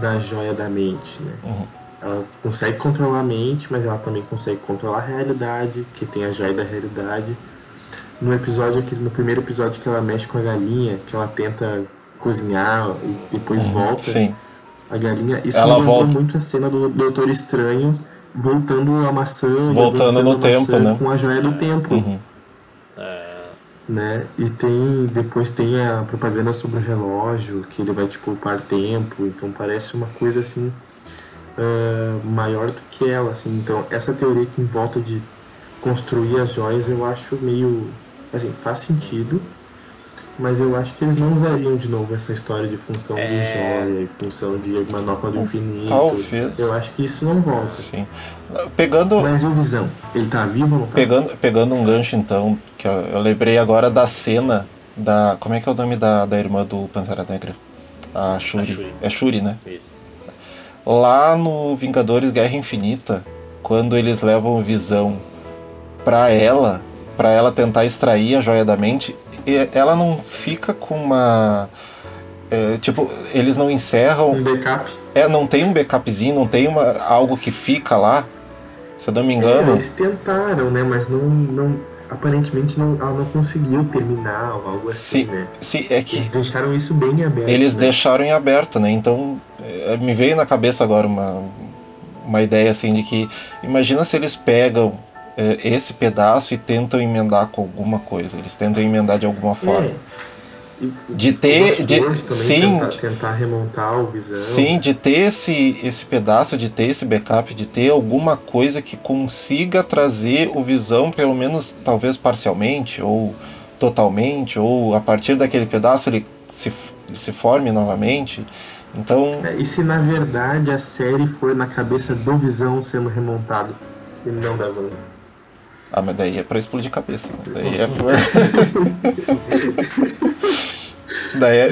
da joia da mente, né? Uhum. Ela consegue controlar a mente, mas ela também consegue controlar a realidade, que tem a joia da realidade. No episódio, aquele, no primeiro episódio que ela mexe com a galinha, que ela tenta cozinhar e depois volta, Uhum. Sim. a galinha. Isso Ela volta. muito a cena do Doutor Estranho voltando a maçã e Voltando no a maçã tempo, né? com a joia do tempo. Uhum. Né? E tem. Depois tem a propaganda sobre o relógio, que ele vai te poupar tempo, então parece uma coisa assim. ah, maior do que ela, assim. Então essa teoria que em volta de construir as joias eu acho meio. Assim, faz sentido. Mas eu acho que eles não usariam de novo essa história de função de joia e função de manopla do infinito. Talvez. Eu acho que isso não volta. Sim. Pegando, Mas e o Visão? Ele tá vivo ou não tá? pegando, pegando um gancho então, que eu, eu lembrei agora da cena da. Como é que é o nome da, da irmã do Pantera Negra? A Shuri. A Shuri. É Shuri, né? Isso. Lá no Vingadores Guerra Infinita, quando eles levam o Visão pra ela, pra ela tentar extrair a joia da mente, ela não fica com uma. é, tipo, eles não encerram. Um backup? É, não tem um backupzinho, não tem uma, algo que fica lá. Se eu não me É, engano. eles tentaram, né? Mas não, não aparentemente não, ela não conseguiu terminar ou algo assim, Sim, né? sim, é que Eles deixaram isso bem aberto. eles né? deixaram em aberto, né? Então, eh, me veio na cabeça agora uma, uma ideia assim de que imagina se eles pegam é, esse pedaço e tentam emendar com alguma coisa. Eles tentam emendar de alguma forma. É. De ter- de- sim. Tentar, tentar remontar o visão. Sim, de ter esse, esse pedaço, de ter esse backup, de ter alguma coisa que consiga trazer o visão, pelo menos talvez parcialmente, ou totalmente, ou a partir daquele pedaço ele se, ele se forme novamente. Então, É, E se na verdade a série for na cabeça do Visão sendo remontado e não da Wanda? Ah, mas daí é pra explodir cabeça. né? Daí é *laughs* pra... daí é,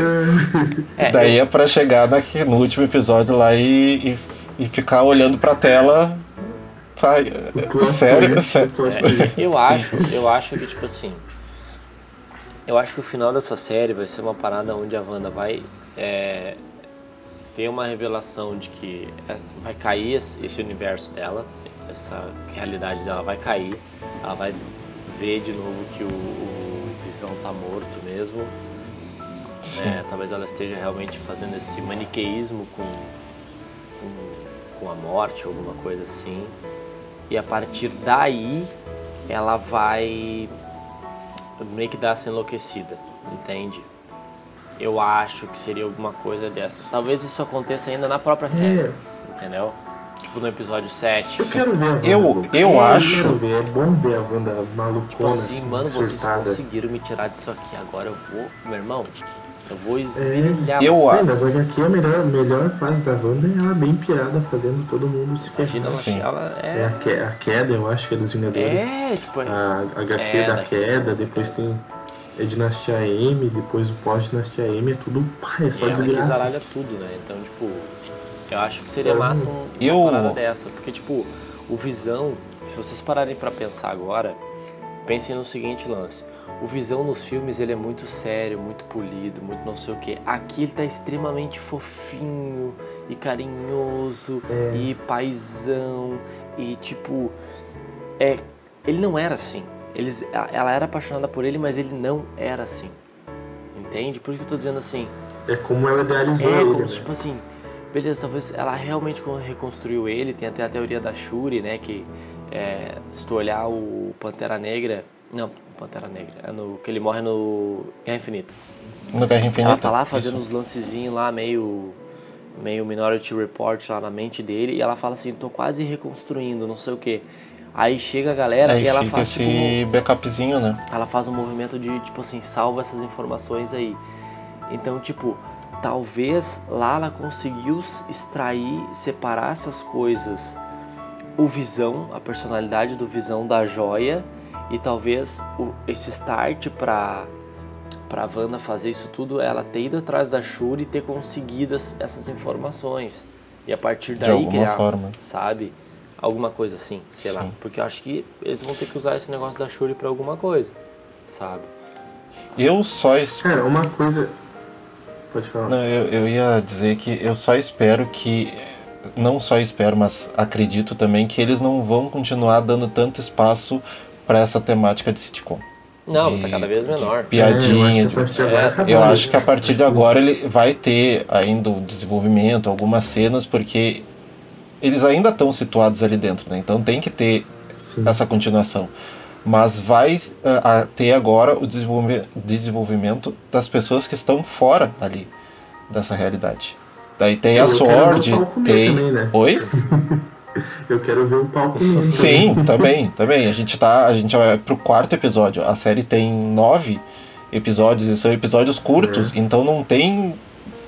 É, daí é pra chegar naqui- no último episódio lá e, e, e ficar olhando pra tela. Tá, sério, twist, sério. plot twist. Eu acho, eu acho que tipo assim. Eu acho que o final dessa série vai ser uma parada onde a Wanda vai é, ter uma revelação de que é, vai cair esse universo dela, essa realidade dela vai cair, ela vai ver de novo que o, o Visão tá morto mesmo. né? talvez ela esteja realmente fazendo esse maniqueísmo com, com, com a morte, alguma coisa assim. E a partir daí ela vai meio que dar essa enlouquecida, entende? Eu acho que seria alguma coisa dessa. Talvez isso aconteça ainda na própria série, É. entendeu? Tipo no episódio 7. Eu quero ver a Wanda. Eu- louca. eu acho- quero ver, é bom ver a Wanda malucona. Tipo assim, mano, vocês surtada. conseguiram me tirar disso aqui. Agora eu vou, meu irmão, eu vou esmirilhar Eu você. acho- É, mas HQ, a melhor, melhor fase da Wanda é ela bem pirada, fazendo todo mundo se Imagina ela, ferrar. ela É a, é. que- a queda, eu acho que é dos Vingadores. É, tipo, A HQ Queda. da queda, depois tem é Dinastia M, depois o pós-Dinastia M, é tudo. pá, é só ela que desgraça. zaralha tudo, né? Então, tipo, eu acho que seria massa um, uma Eu- parada dessa. Porque, tipo, o Visão, se vocês pararem pra pensar agora, pensem no seguinte lance. O Visão nos filmes, ele é muito sério, muito polido, muito não sei o que. Aqui ele tá extremamente fofinho e carinhoso É. e paizão e, tipo, é, ele não era assim. Eles, ela era apaixonada por ele, mas ele não era assim. Entende? Por isso que eu tô dizendo assim. É como ela idealizou É, ele, como né? tipo assim, beleza, talvez ela realmente reconstruiu ele, tem até a teoria da Shuri, né, que é, se tu olhar o Pantera Negra, não, Pantera Negra, é no que ele morre no Guerra Infinita. No Guerra Infinita. Ela tá lá fazendo isso. uns lancezinhos lá, meio meio Minority Report lá na mente dele, e ela fala assim, tô quase reconstruindo, não sei o que. Aí chega a galera Aí e ela faz esse tipo backupzinho, né? ela faz um movimento de tipo assim, salva essas informações aí. Então, tipo, talvez lá ela conseguiu extrair, separar essas coisas. O Visão, a personalidade do Visão da joia e talvez o, esse start pra pra Wanda fazer isso tudo, ela ter ido atrás da Shuri e ter conseguido as- essas informações. E a partir daí alguma criar, forma. sabe? Alguma coisa assim, sei lá. Sim. Porque eu acho que eles vão ter que usar esse negócio da Shuri pra alguma coisa, sabe? Eu só espero. Cara, uma coisa. Pode falar. Não, eu, eu ia dizer que eu só espero que. Não só espero, mas acredito também que eles não vão continuar dando tanto espaço para essa temática de sitcom. Não, De- tá cada vez menor. piadinha. É, eu acho de- que a partir de agora É, Eu né? acho que a partir de agora ele vai ter ainda o desenvolvimento, algumas cenas, porque eles ainda estão situados ali dentro, né? Então tem que ter Sim. essa continuação. Mas vai a ter agora o desenvolve- desenvolvimento das pessoas que estão fora ali dessa realidade. Daí tem a Eu Sword, tem. também, né? Oi? *laughs* Eu quero ver o palco. *laughs* Sim, também, também. A gente tá. A gente vai pro quarto episódio. A série tem nove episódios e são episódios curtos, então não tem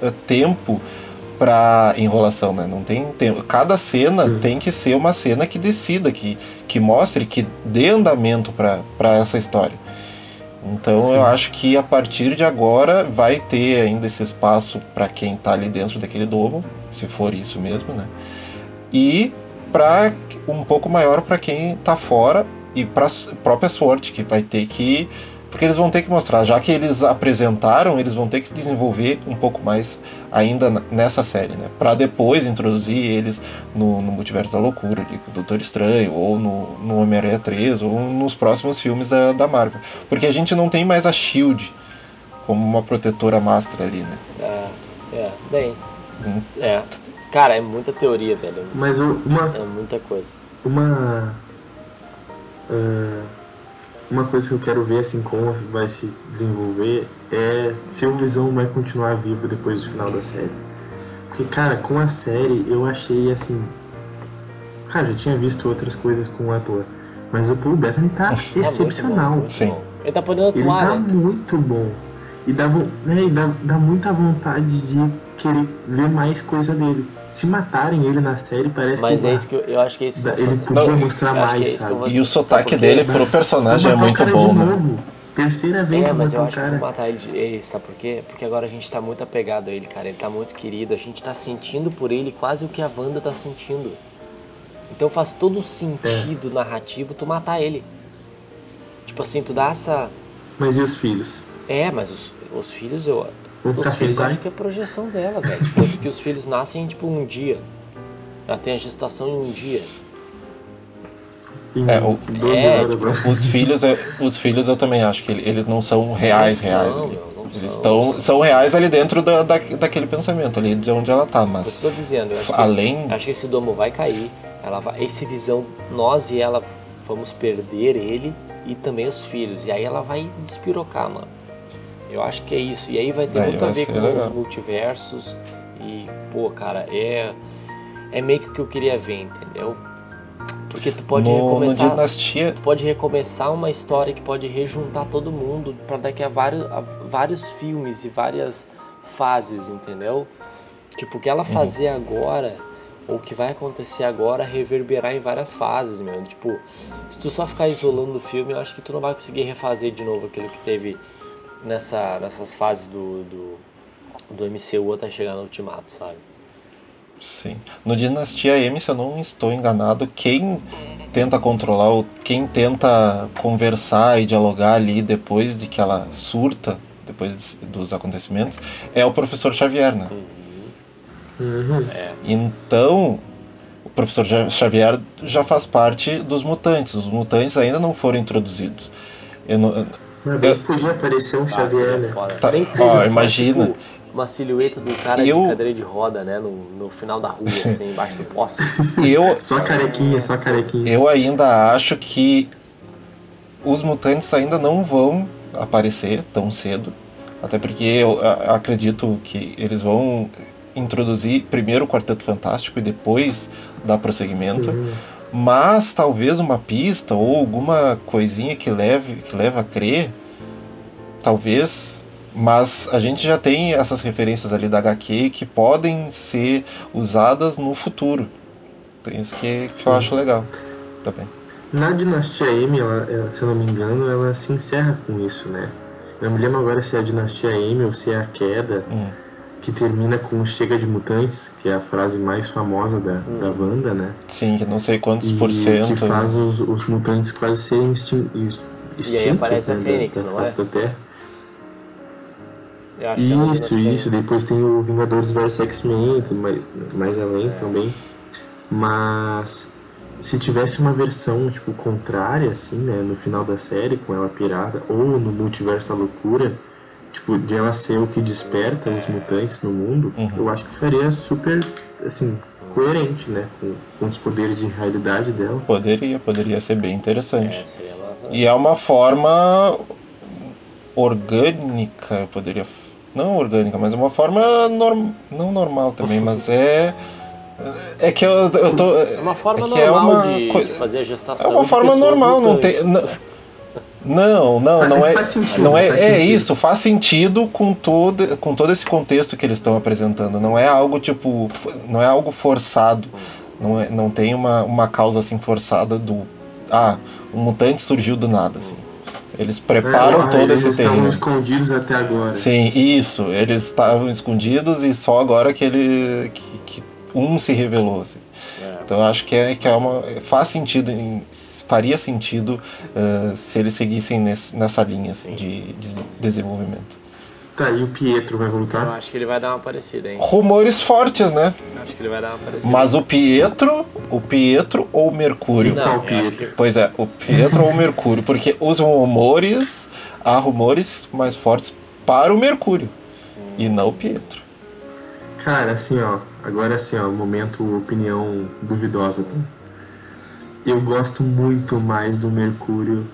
eh, tempo pra enrolação, né? Não tem tempo. Cada cena Sim. tem que ser uma cena que decida, que, que mostre, que dê andamento pra essa história. Então Sim. eu acho que a partir de agora vai ter ainda esse espaço pra quem tá ali dentro daquele domo, se for isso mesmo, né? E para um pouco maior para quem tá fora e para própria sorte que vai ter que porque eles vão ter que mostrar, já que eles apresentaram, eles vão ter que desenvolver um pouco mais ainda nessa série, né? Para depois introduzir eles no, no Multiverso da Loucura, de Doutor Estranho, ou no, no Homem-Aranha 3, ou nos próximos filmes da, da Marvel. Porque a gente não tem mais a Shield como uma protetora master ali, né? É, é, bem. É. Cara, é muita teoria, velho. Mas uma, É muita coisa. uma ah, uma coisa que eu quero ver assim como vai se desenvolver é se o Visão vai continuar vivo depois do final da série. Porque cara, com a série eu achei assim, cara, eu tinha visto outras coisas com o ator, mas o Paul Bettany tá Tá *laughs* muito bom, excepcional. muito Sim. bom. Ele tá podendo Ele atuar, tá né? muito bom. E dá, vo- né, e dá, dá muita vontade de querer ver mais coisa dele. Se matarem ele na série, parece Mas que é vai- isso que eu, eu acho que é isso que eu vou ele podia Não, mostrar que é mais, isso que eu sabe? E o sotaque dele pro personagem é muito bom, de né? novo. Terceira vez É, que mas eu acho que eu cara. vou matar ele, de- ele, sabe por quê? Porque agora a gente tá muito apegado a ele, cara. Ele tá muito querido, a gente tá sentindo por ele quase o que a Wanda tá sentindo. Então faz todo sentido É. narrativo tu matar ele. Tipo assim, tu dá essa. Mas e os filhos? É, mas os, os filhos eu. Vão ficar Os sem filhos eu pai? acho que é projeção dela, velho. Tanto que os filhos nascem tipo um dia. Ela tem a gestação em um dia. Em É, o- 12 É, horas, né? Os filhos, é- os filhos eu também acho que ele- eles não são reais, Não reais. são, meu, não eles são, estão, são. reais ali dentro da, da, daquele pensamento, ali de onde ela tá, Eu mas estou dizendo, eu acho que, Além- acho que esse domo vai cair. Ela vai, esse visão, nós e ela vamos perder ele e também os filhos. E aí ela vai despirocar, mano. Eu acho que é isso. E aí vai ter Aí muito a ver ser com legal. os multiversos. E, pô, cara, é. É meio que o que eu queria ver, entendeu? Porque tu pode no, no recomeçar. Dinastia, Tu pode recomeçar uma história que pode rejuntar todo mundo para daqui a vários, a vários filmes e várias fases, entendeu? Tipo, o que ela fazer agora, ou o que vai acontecer agora, reverberar em várias fases, meu. Tipo, se tu só ficar isolando o filme, eu acho que tu não vai conseguir refazer de novo aquilo que teve nessa, nessas fases do, do, do MCU até chegar no Ultimato, sabe? sim. No Dinastia M, se eu não estou enganado, quem tenta controlar, ou quem tenta conversar e dialogar ali depois de que ela surta, depois dos acontecimentos, é o professor Xavier, né? Uhum. Então, o professor Xavier já faz parte dos mutantes. Os mutantes ainda não foram introduzidos. Eu não- Mas bem que podia aparecer um Ah, Xavier, seria né? Tá, que ó, só, imagina. tipo, uma silhueta do cara Eu- de cadeira de roda, né? No, no final da rua, *laughs* assim, embaixo do poste. eu, Só a carequinha, só a carequinha. eu ainda acho que os mutantes ainda não vão aparecer tão cedo. Até porque eu acredito que eles vão introduzir primeiro o Quarteto Fantástico e depois dar prosseguimento. Sim. Mas talvez uma pista ou alguma coisinha que leve, que leva a crer, talvez. Mas a gente já tem essas referências ali da HQ que podem ser usadas no futuro. Então isso que, que eu acho legal também. Na Dinastia M, ela, ela, se eu não me engano, ela se encerra com isso, né? Eu não me lembro agora se é a Dinastia M ou se é a Queda, Hum. Que termina com Chega de Mutantes, que é a frase mais famosa da, da Wanda, né? Sim, que não sei quantos E por cento. que faz os, os mutantes quase serem extin extintos, E aí aparece a né, Fênix, da, da não é? da Terra. Eu acho que é Isso, isso. Depois tem o Vingadores vs X-Men, tudo mais, mais além também. Mas se tivesse uma versão, tipo, contrária, assim, né, no final da série, com ela pirada, ou no Multiverso da Loucura, tipo, de ela ser o que desperta os mutantes no mundo, eu acho que faria super, assim, coerente, né, com, com os poderes de realidade dela. Poderia, poderia ser bem interessante. É. E é uma forma orgânica, eu poderia. Não orgânica, mas é uma forma norm, não normal também, *laughs* mas é. É que eu, eu tô. É uma forma é que é normal uma de, fazer a É gestação. uma de forma normal, não tem. mutantes. *laughs* Não, não, Faz- não é. faz sentido, não é, faz é sentido. isso, faz sentido com todo, com todo esse contexto que eles estão apresentando. Não é algo tipo. Não é algo forçado. Não, é, não tem uma, uma causa assim forçada do. Ah, um mutante surgiu do nada, assim. Eles preparam É, todo eles esse estavam terreno. escondidos até agora. Sim, isso. Eles estavam escondidos e só agora que ele. que, que um se revelou. Assim. É. Então eu acho que é, que é uma. faz sentido, em- faria sentido eh, se eles seguissem nesse- nessa linha assim, de, de desenvolvimento. Tá, e o Pietro vai Eu voltar? acho que ele vai dar uma parecida, hein? Rumores fortes, né? Eu Acho que ele vai dar uma parecida. Mas o Pietro, o Pietro ou o Mercúrio? Não, qual eu Pietro? que- Pois é, o Pietro ou o *laughs* Mercúrio, porque os rumores, há rumores mais fortes para o Mercúrio e não o Pietro. Cara, assim, ó, agora assim, ó, momento opinião duvidosa, tá? Eu gosto muito mais do Mercúrio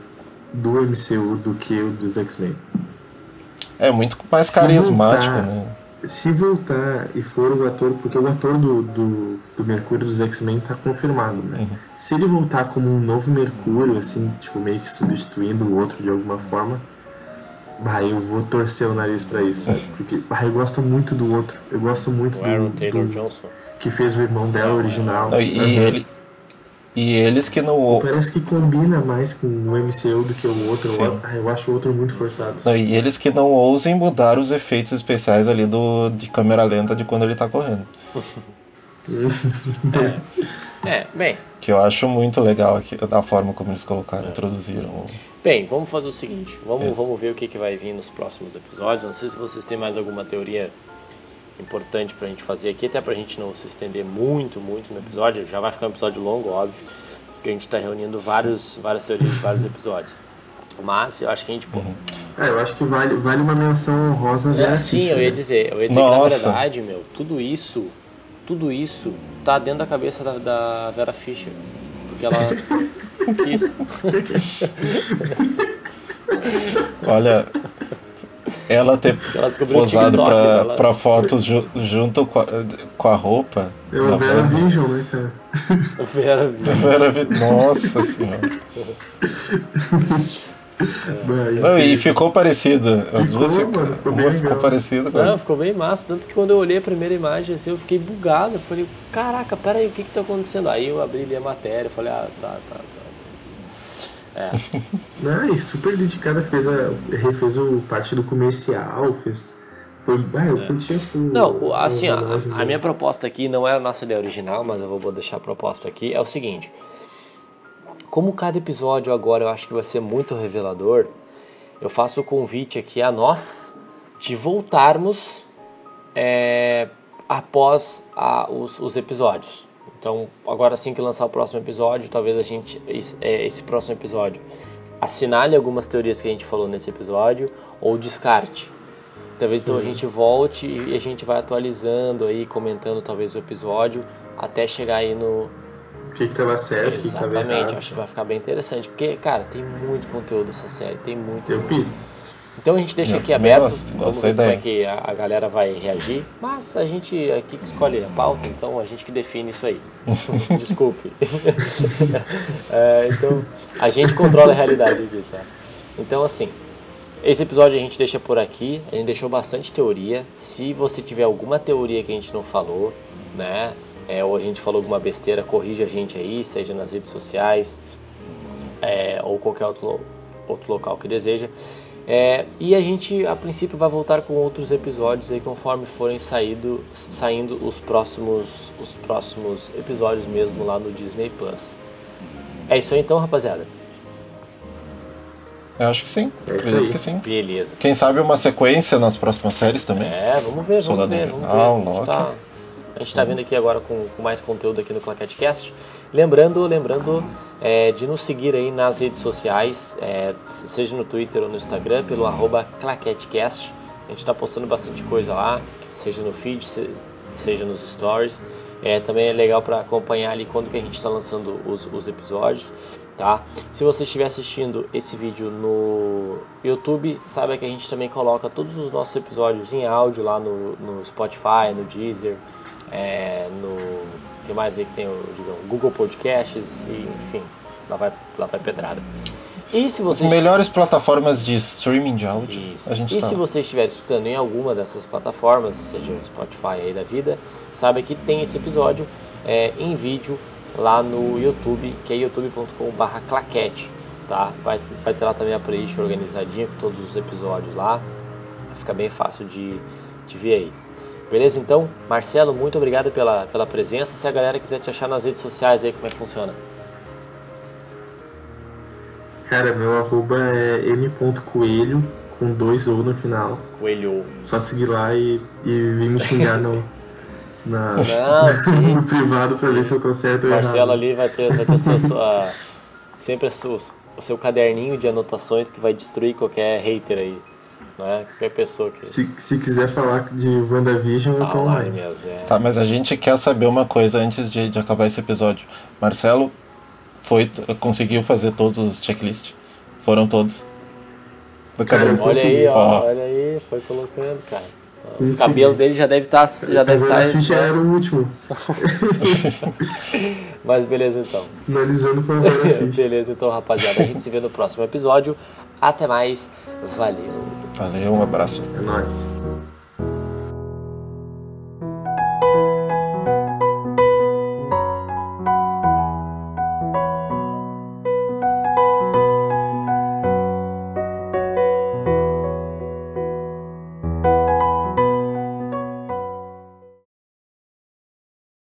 do MCU do que o dos X-Men. É muito mais Se carismático, voltar- né? Se voltar e for o ator, porque o ator do, do, do Mercúrio dos X-Men tá confirmado, né? Uhum. Se ele voltar como um novo Mercúrio, assim, tipo, meio que substituindo o outro de alguma forma, bah, eu vou torcer o nariz pra isso, sabe? Porque bah, eu gosto muito do outro. Eu gosto muito O do, Aaron Taylor do- Johnson. que fez o irmão dela original. Não, e, ele, e eles que não. Parece que combina mais com o MCU do que o outro. Sim. Eu, acho o outro muito forçado. E eles que não ousem mudar os efeitos especiais ali do, de câmera lenta de quando ele tá correndo. *laughs* É, bem, Que eu acho muito legal aqui, da forma como eles colocaram, introduziram. Bem, vamos fazer o seguinte, vamos, É. vamos ver o que, que vai vir nos próximos episódios. Não sei se vocês têm mais alguma teoria importante pra gente fazer aqui, até pra gente não se estender muito, muito no episódio. Já vai ficar um episódio longo, óbvio, porque a gente tá reunindo vários, várias teorias de vários episódios. Mas eu acho que a gente. pô, Ah, eu acho que vale, vale uma menção honrosa É, sim, eu ia dizer, eu ia dizer que na Nossa. verdade, meu, tudo isso, tudo isso tá dentro da cabeça da, da Vera Fischer. Porque ela *laughs* quis. Olha, ela ter Ela o posado pra, dela. pra fotos ju- junto com a, com a roupa. É o da Vera Vision, né, cara? Vera Fischer. Vera Vi- Nossa senhora. E- Não, e ficou parecida. As Ficou, duas mano, ficou bem ficou parecida com Não, ficou bem massa, tanto que quando eu olhei a primeira imagem assim, eu fiquei bugado, eu falei, caraca, pera aí, o que que tá acontecendo? Aí eu abri ali a matéria, eu falei, ah, tá, tá, tá. É, Não, e super dedicada, fez a, refez o parte do comercial, fez. Foi, ah, eu curti o. Não, assim, ó, a, a minha proposta aqui não é a nossa ideia original, mas eu vou vou deixar a proposta aqui. É o seguinte: como cada episódio agora eu acho que vai ser muito revelador, eu faço o convite aqui a nós de voltarmos é, após a- os, os episódios. Então, agora assim que lançar o próximo episódio, talvez a gente, esse, é, esse próximo episódio, assinale algumas teorias que a gente falou nesse episódio ou descarte. Talvez então a gente volte e a gente vai atualizando aí, comentando talvez o episódio, até chegar aí no. O que que tava certo, o que tava Exatamente, errado. acho que vai ficar bem interessante. Porque, cara, tem muito conteúdo essa série, tem muito. Eu piro. Então a gente deixa aqui aberto, gosto, vamos ver como é que a, a galera vai reagir. Mas a gente aqui que escolhe a pauta, então a gente que define isso aí. *laughs* Desculpe. *laughs* É, então a gente controla a realidade aqui, tá? Então assim, esse episódio a gente deixa por aqui. A gente deixou bastante teoria. Se você tiver alguma teoria que a gente não falou, né? é, ou a gente falou alguma besteira, corrija a gente aí, seja nas redes sociais, é, ou qualquer outro, outro local que deseja. É, e a gente, a princípio, vai voltar com outros episódios aí conforme forem saído, saindo os próximos, os próximos episódios mesmo lá no Disney Plus. É isso aí então, rapaziada. Eu acho que sim. É Acredito aí. que sim. Beleza. Quem sabe uma sequência nas próximas séries também. É, vamos ver, vamos Soldado ver, vamos ver. Invernal, A gente tá, a gente tá vindo aqui agora com, com mais conteúdo aqui no Claquete Cast. Lembrando, lembrando é, de nos seguir aí nas redes sociais, é, seja no Twitter ou no Instagram, pelo arroba ClaqueteCast. A gente está postando bastante coisa lá, seja no feed, se- seja nos stories. É, também é legal para acompanhar ali quando que a gente está lançando os, os episódios. Tá? Se você estiver assistindo esse vídeo no YouTube, saiba que a gente também coloca todos os nossos episódios em áudio lá no, no Spotify, no Deezer, é, no que mais aí que tem o digamos, Google Podcasts, e, enfim, lá vai, lá vai pedrada. E se As você melhores plataformas de streaming de áudio. isso. A gente e tá. se você estiver escutando em alguma dessas plataformas, seja o Spotify aí da vida, saiba que tem esse episódio é, em vídeo lá no YouTube, que é youtube.com.br claquete, tá? Vai, vai ter lá também a playlist organizadinha com todos os episódios lá. Fica bem fácil de, de ver aí. Beleza? Então, Marcelo, muito obrigado pela, pela presença. Se a galera quiser te achar nas redes sociais aí, como é que funciona? Cara, meu arroba é m.coelho, com dois ou no final. Coelho. Só seguir lá e, e vir me xingar no, *laughs* na, Não, *laughs* no privado pra ver se eu tô certo ou Marcelo errado. ali vai ter, vai ter sua, sua- sempre a sua- o seu caderninho de anotações que vai destruir qualquer hater aí. Né? Qualquer pessoa que. Se, se quiser falar de WandaVision, eu tá tô online online. É. Tá, mas a gente quer saber uma coisa antes de, de acabar esse episódio. Marcelo foi, conseguiu fazer todos os checklists? Foram todos? Do Cara, eu Olha aí, ó, Ó. olha aí, foi colocando, cara. Os Consegui. cabelos dele já deve estar. já deve estar. ficha era o último. *laughs* Mas beleza então. Finalizando com a *laughs* beleza então, rapaziada. A gente se vê no próximo episódio. Até mais. Valeu. Valeu, um abraço. É nóis.